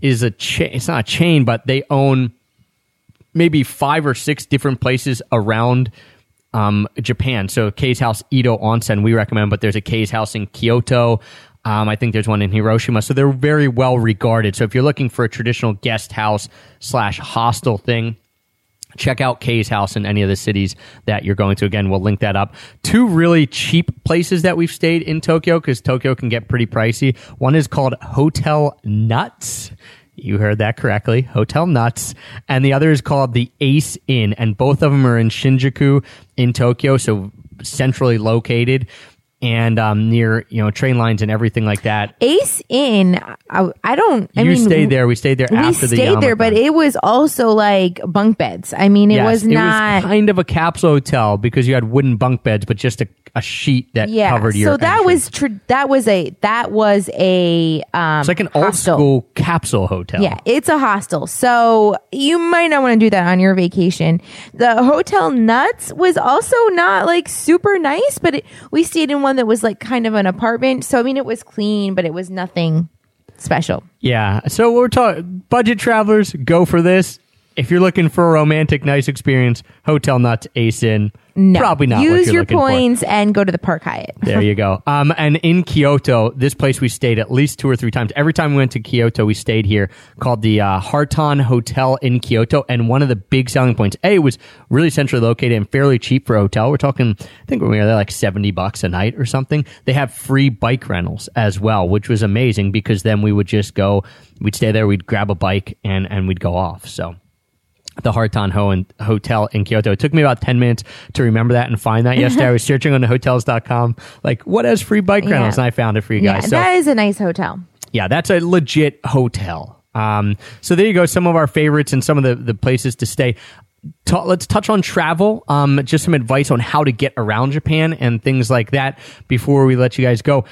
is a cha- it's not a chain, but they own maybe five or six different places around um, Japan. So K's house Ito Onsen we recommend, but there's a K's house in Kyoto. Um, I think there's one in Hiroshima. So they're very well regarded. So if you're looking for a traditional guest house slash hostel thing, check out K's house in any of the cities that you're going to. Again, we'll link that up. Two really cheap places that we've stayed in Tokyo because Tokyo can get pretty pricey. One is called Hotel Nuts. You heard that correctly. Hotel Nuts. And the other is called the Ace Inn. And both of them are in Shinjuku in Tokyo. So centrally located and um, near, you know, train lines and everything like that. Ace Inn. I, I don't. I you mean, stayed there. We stayed there We after the stayed there, but it was also like bunk beds. I mean, it Yes, was not. kind of a capsule hotel because you had wooden bunk beds, but just a, a sheet that yeah, covered your. so that entrance. was tr- that was a that was a um, It's like an old hostel. school capsule hotel. Yeah, it's a hostel. So you might not want to do that on your vacation. The Hotel Nuts was also not like super nice, but it, we stayed in one that was like kind of an apartment. So I mean, it was clean, but it was nothing special. Yeah. So we're talking budget travelers go for this. If you're looking for a romantic, nice experience, Hotel Nuts, Ace Inn, No, probably not. what Use you're your looking for. points and go to the Park Hyatt. There you go. Um, and in Kyoto, this place we stayed at least two or three times. Every time we went to Kyoto, we stayed here called the uh, Hearton Hotel in Kyoto. And one of the big selling points, A, it was really centrally located and fairly cheap for a hotel. We're talking, I think when we were there, like 70 bucks a night or something. They have free bike rentals as well, which was amazing because then we would just go, we'd stay there, we'd grab a bike and, and we'd go off. So the Hearton Ho and Hotel in Kyoto. It took me about 10 minutes to remember that and find that yesterday. I was searching on the hotels.com, like, what has free bike Yeah. rentals? And I found it for you Yeah, guys. so, that is a nice hotel. yeah, that's a legit hotel. Um, so there you go. Some of our favorites and some of the, the places to stay. Ta- let's touch on travel. Um, just some advice on how to get around Japan and things like that before we let you guys go.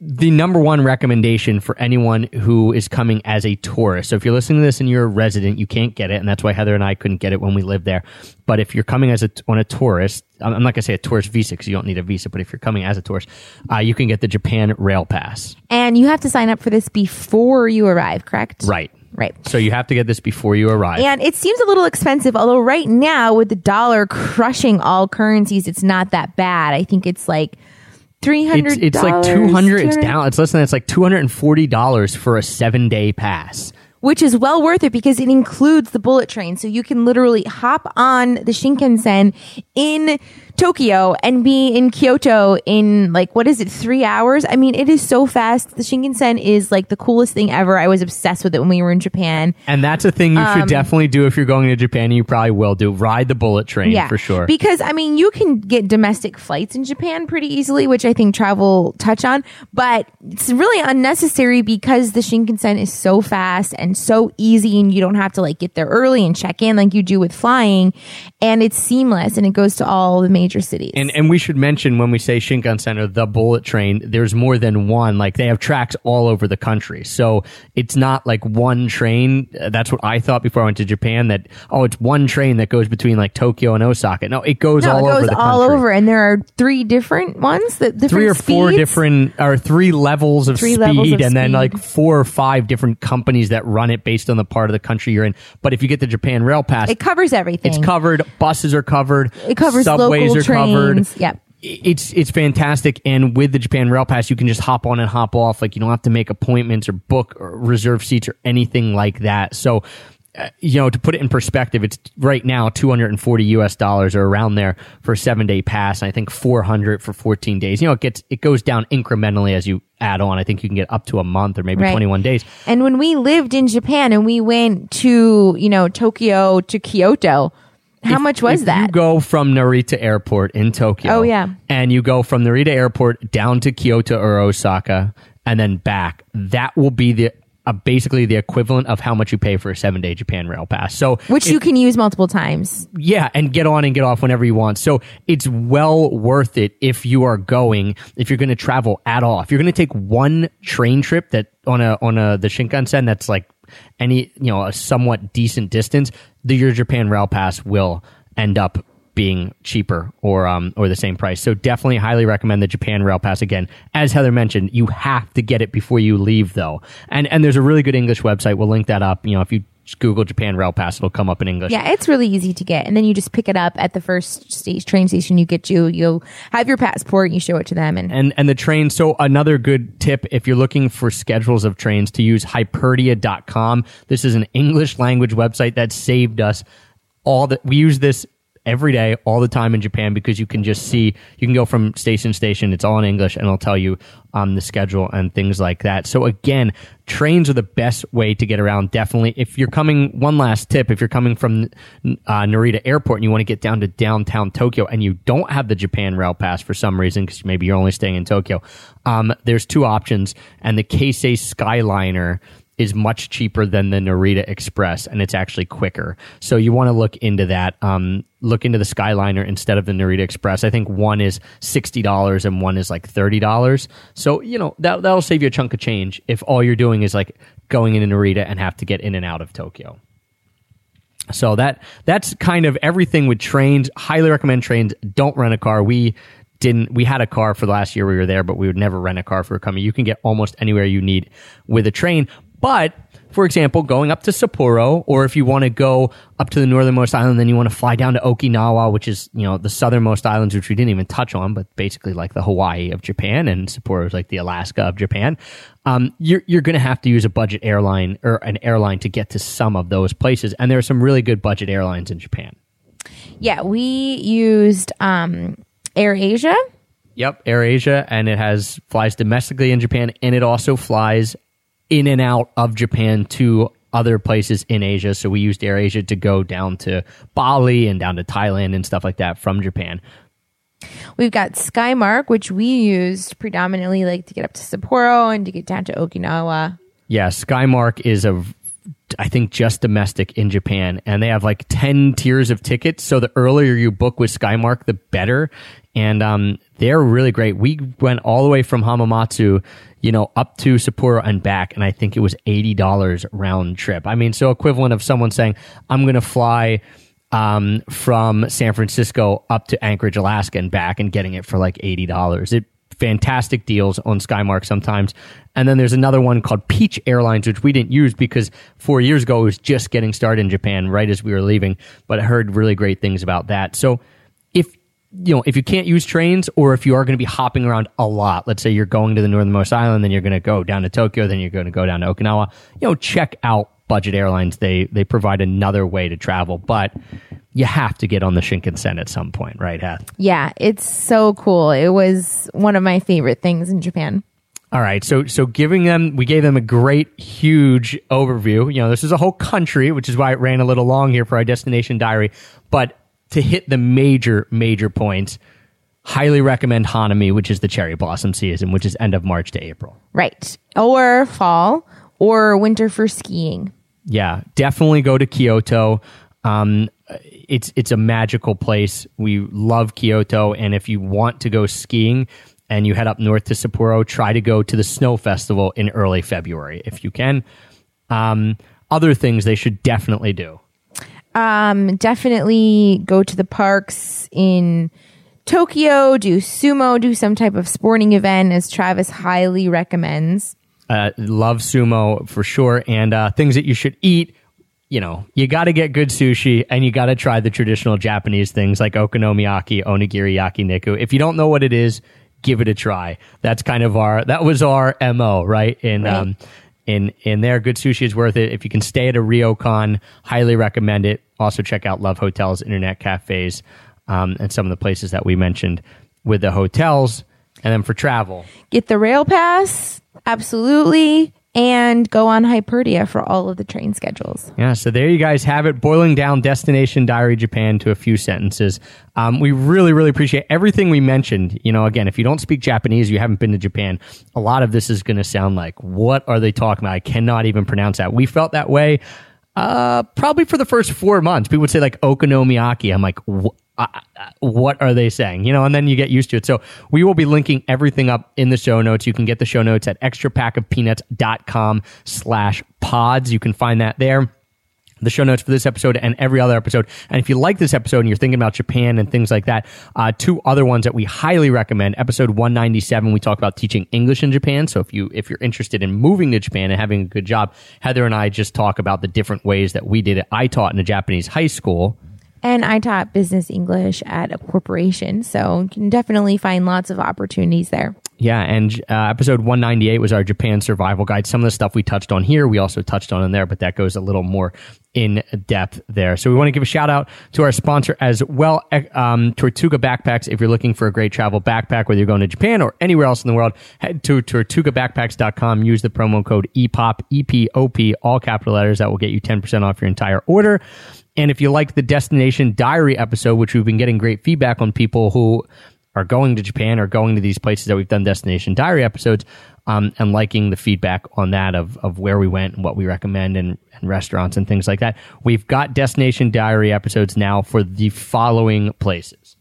The number one recommendation for anyone who is coming as a tourist. So if you're listening to this and you're a resident, you can't get it, and that's why Heather and I couldn't get it when we lived there. But if you're coming as a on a tourist, I'm not gonna say a tourist visa because you don't need a visa. But if you're coming as a tourist, uh, you can get the Japan Rail Pass. And you have to sign up for this before you arrive, correct? Right. Right. So you have to get this before you arrive. And it seems a little expensive, although right now with the dollar crushing all currencies, it's not that bad. I think it's like three hundred. it's it's like two hundred. It's down. It's less than. It's like two hundred and forty dollars for a seven day pass. which is well worth it because it includes the bullet train. So you can literally hop on the Shinkansen in Tokyo and be in Kyoto in like what is it, three hours? I mean, it is so fast. The Shinkansen is like the coolest thing ever. I was obsessed with it when we were in Japan. And that's a thing you Um, should definitely do if you're going to Japan. You probably will do. Ride the bullet train Yeah, for sure. Because I mean, you can get domestic flights in Japan pretty easily, which I think travel touch on, but it's really unnecessary because the Shinkansen is so fast and so easy, and you don't have to like get there early and check in like you do with flying, and it's seamless and it goes to all the major cities. And and we should mention when we say Shinkansen or the bullet train, there's more than one. Like they have tracks all over the country, so it's not like one train. Uh, That's what I thought before I went to Japan. That oh, it's one train that goes between like Tokyo and Osaka. No, it goes no, all it goes over the country. all country. over, and there are three different ones that different Three or four different or three levels of Three speed, levels of and then like four or five different companies that run it based on the part of the country you're in. But if you get the Japan Rail Pass, It covers everything. it's covered. Buses are covered. It covers subways are covered. Yep. It's it's fantastic, and with the Japan Rail Pass, you can just hop on and hop off. Like you don't have to make appointments or book or reserve seats or anything like that. So. Uh, you know, to put it in perspective, it's right now 240 US dollars or around there for a seven day pass. And I think 400 for 14 days. You know, it gets, it goes down incrementally as you add on. I think you can get up to a month or maybe Right. 21 days. And when we lived in Japan and we went to, you know, Tokyo to Kyoto, how If- much was if that? You go from Narita Airport in Tokyo. Oh, yeah. And you go from Narita Airport down to Kyoto or Osaka and then back. That will be the uh, basically the equivalent of how much you pay for a seven day Japan Rail Pass. So Which you can use multiple times. yeah, and get on and get off whenever you want. So it's well worth it if you are going, if you're going to travel at all. If you're going to take one train trip that on a on a the Shinkansen that's like any you know a somewhat decent distance, the your Japan Rail Pass will end up being cheaper or um or the same price. So definitely highly recommend the Japan Rail Pass again. As Heather mentioned, you have to get it before you leave though. And and there's a really good English website. We'll link that up. You know, if you just Google Japan Rail Pass, it'll come up in English. Yeah, it's really easy to get. And then you just pick it up at the first stage train station you get to. You'll have your passport, you show it to them and and and the train so another good tip if you're looking for schedules of trains to use hyperdia.com this is an english language website that saved us all that we use this every day all the time in japan because you can just see you can go from station to station it's all in english and it'll tell you um, the schedule and things like that. So again trains are the best way to get around. Definitely if you're coming one last tip if you're coming from uh, narita airport and you want to get down to downtown tokyo and you don't have the japan rail pass for some reason because maybe you're only staying in tokyo um, there's two options and the keisei skyliner is much cheaper than the Narita Express, and it's actually quicker. So you want to look into that. Um, look into the Skyliner instead of the Narita Express. I think one is sixty dollars and one is like thirty dollars. So you know that that'll save you a chunk of change if all you're doing is like going into Narita and have to get in and out of Tokyo. So that that's kind of everything with trains. Highly recommend trains. Don't rent a car. We didn't we had a car for the last year we were there, but we would never rent a car for coming. You can get almost anywhere you need with a train. But for example, going up to Sapporo, or if you want to go up to the northernmost island, then you want to fly down to Okinawa, which is you know the southernmost islands, which we didn't even touch on, but basically like the Hawaii of Japan, and Sapporo is like the Alaska of Japan. Um, you're you're going to have to use a budget airline or an airline to get to some of those places, and there are some really good budget airlines in Japan. yeah, we used um Air Asia. Yep, AirAsia, and it has flies domestically in Japan, and it also flies in and out of Japan to other places in Asia. So we used AirAsia to go down to Bali and down to Thailand and stuff like that from Japan. We've got Skymark, which we used predominantly like to get up to Sapporo and to get down to Okinawa. Yeah, Skymark is a I think just domestic in Japan and they have like 10 tiers of tickets so the earlier you book with Skymark the better and um they're really great. We went all the way from Hamamatsu, you know, up to Sapporo and back and I think it was $80 round trip. I mean, so equivalent of someone saying I'm going to fly um, from San Francisco up to Anchorage, Alaska, and back, and getting it for like eighty dollars. It fantastic deals on Skymark sometimes. And then there's another one called Peach Airlines, which we didn't use because four years ago it was just getting started in Japan, right as we were leaving. But I heard really great things about that. So if you know, if you can't use trains or if you are going to be hopping around a lot, let's say you're going to the northernmost island, then you're going to go down to Tokyo, then you're going to go down to Okinawa, you know, check out budget airlines they they provide another way to travel, but you have to get on the Shinkansen at some point, right, Hath? Yeah, it's so cool. It was one of my favorite things in Japan. All right, so so giving them, we gave them a great, huge overview. You know, this is a whole country, which is why it ran a little long here for our destination diary. But to hit the major, major points, highly recommend Hanami, which is the cherry blossom season, which is end of March to April. Right. Or fall or winter for skiing. Yeah, definitely go to Kyoto. Um, it's it's a magical place. We love Kyoto, and if you want to go skiing and you head up north to Sapporo, try to go to the snow festival in early February if you can. Um, other things they should definitely do. Um, definitely go to the parks in Tokyo, do sumo, do some type of sporting event, as Travis highly recommends. Uh, love sumo for sure, and uh, things that you should eat. You know, you got to get good sushi, and you got to try the traditional Japanese things like okonomiyaki, onigiri, yakiniku. If you don't know what it is, give it a try. That's kind of our that was our mo, right? In Right. um, in in there, good sushi is worth it. If you can stay at a Ryokan, highly recommend it. Also check out Love Hotels, Internet Cafes, um, and some of the places that we mentioned with the hotels. And then for travel, Get the rail pass, absolutely, and go on Hyperdia for all of the train schedules. Yeah, so there you guys have it, boiling down Destination Diary Japan to a few sentences. Um, we really, really appreciate everything we mentioned. You know, again, if you don't speak Japanese, you haven't been to Japan, a lot of this is going to sound like, what are they talking about? I cannot even pronounce that. We felt that way uh, probably for the first four months. People would say like okonomiyaki. I'm like, uh, uh, what are they saying? You know, and then you get used to it. So we will be linking everything up in the show notes. You can get the show notes at extrapackofpeanuts.com slash pods. You can find that there the show notes for this episode and every other episode. And if you like this episode and you're thinking about Japan and things like that, uh, two other ones that we highly recommend. Episode 197, we talk about teaching English in Japan. So if you if you're interested in moving to Japan and having a good job, Heather and I just talk about the different ways that we did it. I taught in a Japanese high school. And I taught business English at a corporation, so you can definitely find lots of opportunities there. Yeah, and uh, episode 198 was our Japan survival guide. Some of the stuff we touched on here, we also touched on in there, but that goes a little more in depth there. So we want to give a shout out to our sponsor as well, um, Tortuga Backpacks. If you're looking for a great travel backpack, whether you're going to Japan or anywhere else in the world, head to tortugabackpacks.com. Use the promo code EPOP, E-P-O-P, all capital letters. That will get you 10% off your entire order. And if you like the Destination Diary episode, which we've been getting great feedback on people who are going to Japan or going to these places that we've done Destination Diary episodes, um, and liking the feedback on that of, of where we went and what we recommend and, and restaurants and things like that. We've got Destination Diary episodes now for the following places.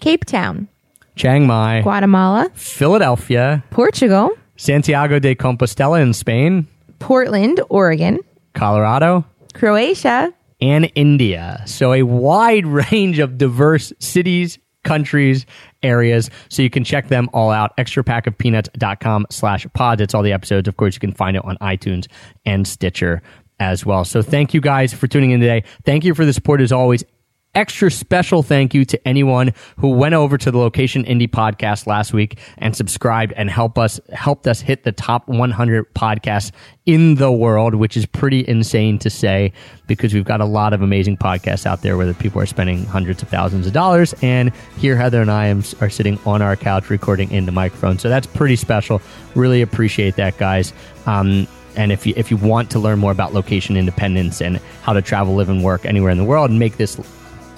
Cape Town, Chiang Mai, Guatemala, Philadelphia, Portugal, Santiago de Compostela in Spain, Portland, Oregon, Colorado, Croatia, and India. So a wide range of diverse cities, countries, areas. So you can check them all out. Extrapackofpeanuts.com slash pods. It's all the episodes. Of course, you can find it on iTunes and Stitcher as well. So thank you guys for tuning in today. Thank you for the support as always. Extra special thank you to anyone who went over to the Location Indie podcast last week and subscribed and help us helped us hit the top 100 podcasts in the world, which is pretty insane to say because we've got a lot of amazing podcasts out there where the people are spending hundreds of thousands of dollars, and here Heather and I am, are sitting on our couch recording into microphone. So that's pretty special. Really appreciate that, guys. Um, and if you if you want to learn more about location independence and how to travel, live, and work anywhere in the world and make this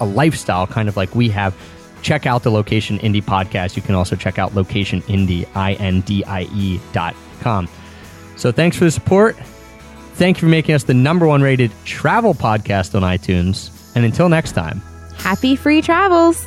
a lifestyle, kind of like we have, check out the Location Indie podcast. You can also check out Location Indie, I N D I E dot com. So thanks for the support. Thank you for making us the number one rated travel podcast on iTunes. And until next time. happy free travels.